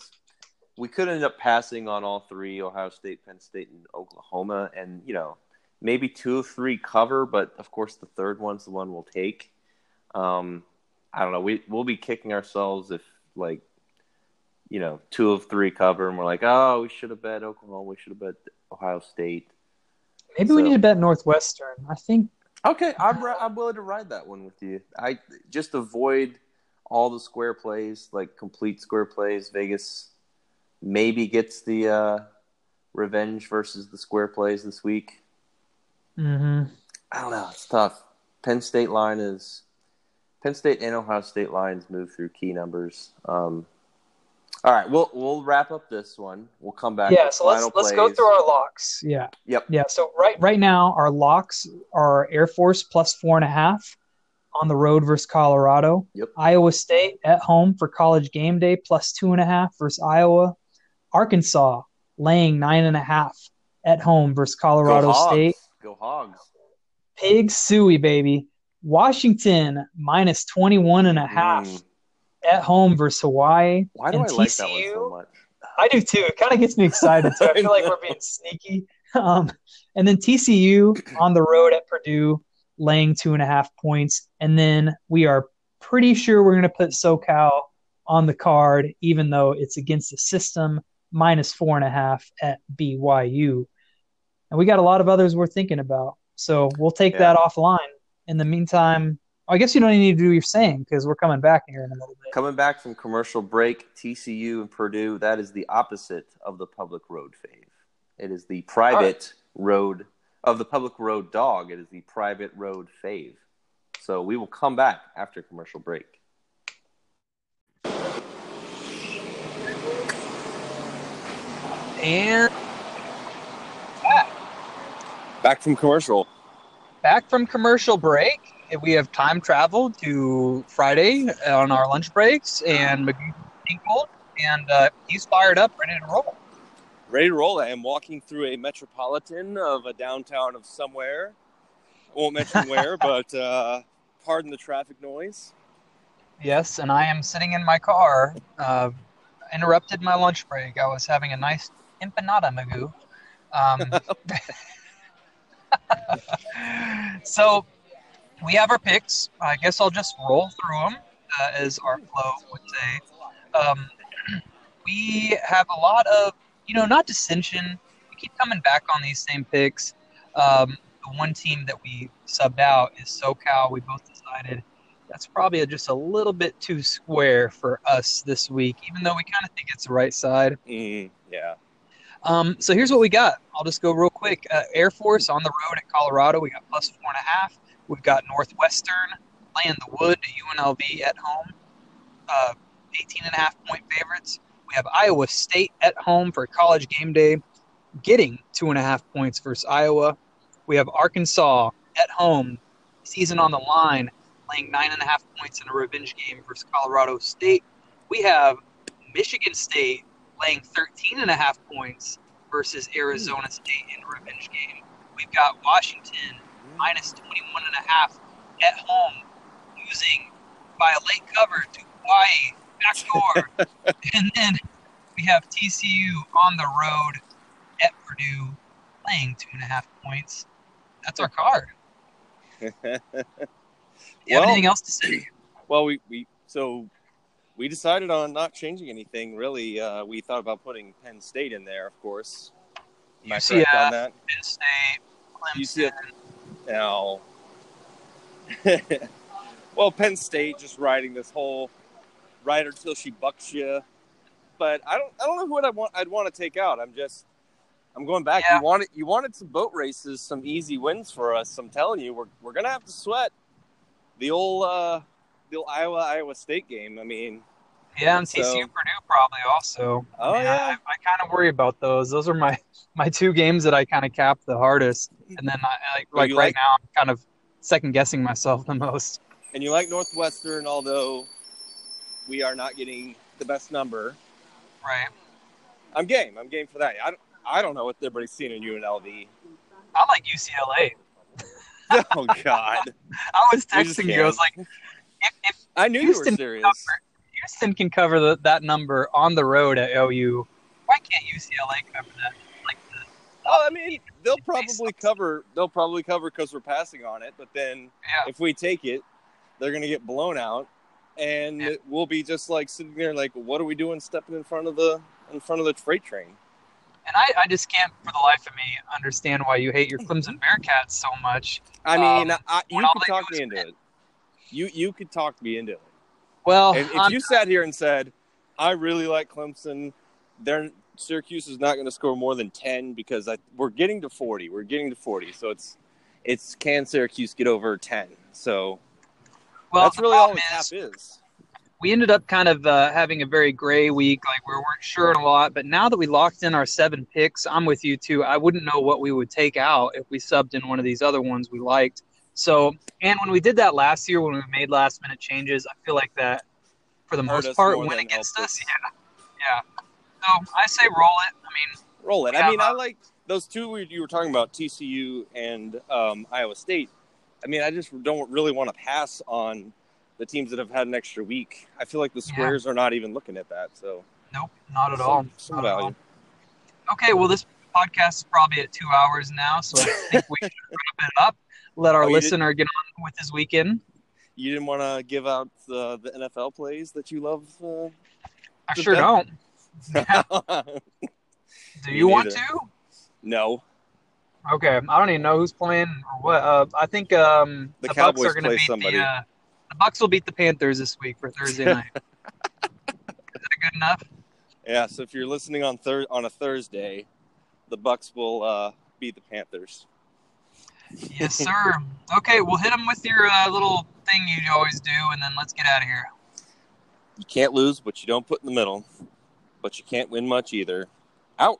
we could end up passing on all three: Ohio State, Penn State, and Oklahoma, and you know maybe two of three cover, but of course the third one's the one we'll take. Um, I don't know. We we'll be kicking ourselves if like you know two of three cover, and we're like, oh, we should have bet Oklahoma. We should have bet Ohio State. Maybe so, we need to bet Northwestern. I think. Okay, I'm I'm willing to ride that one with you. I just avoid all the square plays, like complete square plays. Vegas maybe gets the uh, revenge versus the square plays this week. Mm-hmm. I don't know. It's tough. Penn State line is Penn State and Ohio State lines move through key numbers. Um, all right, we'll we'll wrap up this one. We'll come back. Yeah, so let's let's go through our locks. Yeah. Yep. Yeah. So right right now our locks are Air Force plus four and a half on the road versus Colorado. Yep. Iowa State at home for college game day plus two and a half versus Iowa. Arkansas laying nine and a half at home versus Colorado Go State. Go Hogs. Pig suey, baby. Washington minus 21 and a half mm. At home versus Hawaii. Why do and I TCU, like that one so much? I do too. It kind of gets me excited. So I feel like we're being sneaky. Um, and then TCU on the road at Purdue, laying two and a half points. And then we are pretty sure we're going to put SoCal on the card, even though it's against the system, minus four and a half at BYU. And we got a lot of others we're thinking about. So we'll take yeah. that offline. In the meantime, I guess you don't need to do your saying because we're coming back here in a little bit. Coming back from commercial break, TCU and Purdue, that is the opposite of the public road fave. It is the private right. road of the public road dog. It is the private road fave. So we will come back after commercial break. And back. Back from commercial. Back from commercial break. We have time traveled to Friday on our lunch breaks, and McGee and uh, he's fired up, ready to roll ready to roll. I am walking through a metropolitan of a downtown of somewhere. I won't mention where, but uh, pardon the traffic noise. Yes, and I am sitting in my car. Uh, interrupted my lunch break. I was having a nice empanada, Magoo. Um, so we have our picks. I guess I'll just roll through them uh, as our flow would say. Um, we have a lot of you know, not dissension. We keep coming back on these same picks. Um, the one team that we subbed out is SoCal. We both decided that's probably just a little bit too square for us this week, even though we kind of think it's the right side. Mm, yeah. Um, so here's what we got. I'll just go real quick. Uh, Air Force on the road at Colorado. We got plus four and a half. We've got Northwestern playing the wood to UNLV at home. Uh, 18 and a half point favorites. We have Iowa State at home for college game day, getting two and a half points versus Iowa. We have Arkansas at home, season on the line, playing nine and a half points in a revenge game versus Colorado State. We have Michigan State laying 13 and a half points versus Arizona State in a revenge game. We've got Washington minus 21 and a half at home, losing by a late cover to Hawaii, backdoor. and then we have TCU on the road at Purdue playing two and a half points. That's our card. Do you have anything else to say? Well, we, we so we decided on not changing anything really. Uh, we thought about putting Penn State in there, of course. Am I correct on that? Penn State, Clemson. UCF. Now, well, Penn State just riding this whole ride her till she bucks you. But I don't, I don't know what I want. I'd want to take out. I'm just, I'm going back. Yeah. You wanted, you wanted some boat races, some easy wins for us. I'm telling you, we're, we're gonna have to sweat the old, uh, the old Iowa Iowa State game. I mean, Yeah, and So- Purdue probably also. Oh, I yeah. I, I kind of worry about those. Those are my my two games that I kind of cap the hardest, and then I like like right like- now I'm kind of second guessing myself the most. and you like Northwestern, although we are not getting the best number. Right. I'm game. I'm game for that. I don't, I don't know what everybody's seeing in UNLV. I like UCLA. oh God, I was texting you. I was like, if, if I knew Houston you were serious. Houston can cover the, that number on the road at OU, why can't UCLA cover that? Like the, Oh, I mean, they'll probably cover. They'll probably cover because we're passing on it. But then, yeah, if we take it, they're gonna get blown out, and Yeah. we'll be just like sitting there, like, what are we doing, stepping in front of the in front of the freight train? and I, I just can't for the life of me understand why you hate your Clemson Bearcats so much. I mean, Um, I, you could talk me into win. it. You you could talk me into it. Well, If, if I'm- you sat here and said, "I really like Clemson," they're Syracuse is not going to score more than ten because I, we're getting to forty. We're getting to forty, so it's it's can Syracuse get over ten? So well, that's really all the cap is, is. we ended up kind of uh, having a very gray week. Like we weren't sure a lot, but now that we locked in our seven picks, I'm with you too. I wouldn't know what we would take out if we subbed in one of these other ones we liked. So, and when we did that last year, when we made last minute changes, I feel like that for the most part went against us. us. Yeah, yeah. So I say roll it. I mean, Roll it. I mean, I like those two you were talking about, TCU and um, Iowa State. I mean, I just don't really want to pass on the teams that have had an extra week. I feel like the Yeah. squares are not even looking at that. So nope, not at some- all. Some Not at all. value. Okay, well, this podcast is probably at two hours now, so I think we should wrap it up. Let our Oh, listener get on with his weekend. You didn't want to give out the, the NFL plays that you love. Uh... I sure don't. Do you want to? no, Okay, I don't even know who's playing or what. Uh, I think um, The the, Bucs Cowboys are going to beat somebody. the. Uh, the Bucs will beat the Panthers this week for Thursday night. Is that good enough? yeah. So if you're listening on thir- on a Thursday, the Bucs will uh, beat the Panthers. Yes, sir. Okay, we'll hit them with your uh, little thing you always do, and then let's get out of here. You can't lose, but you don't put in the middle. But you can't win much either. Out.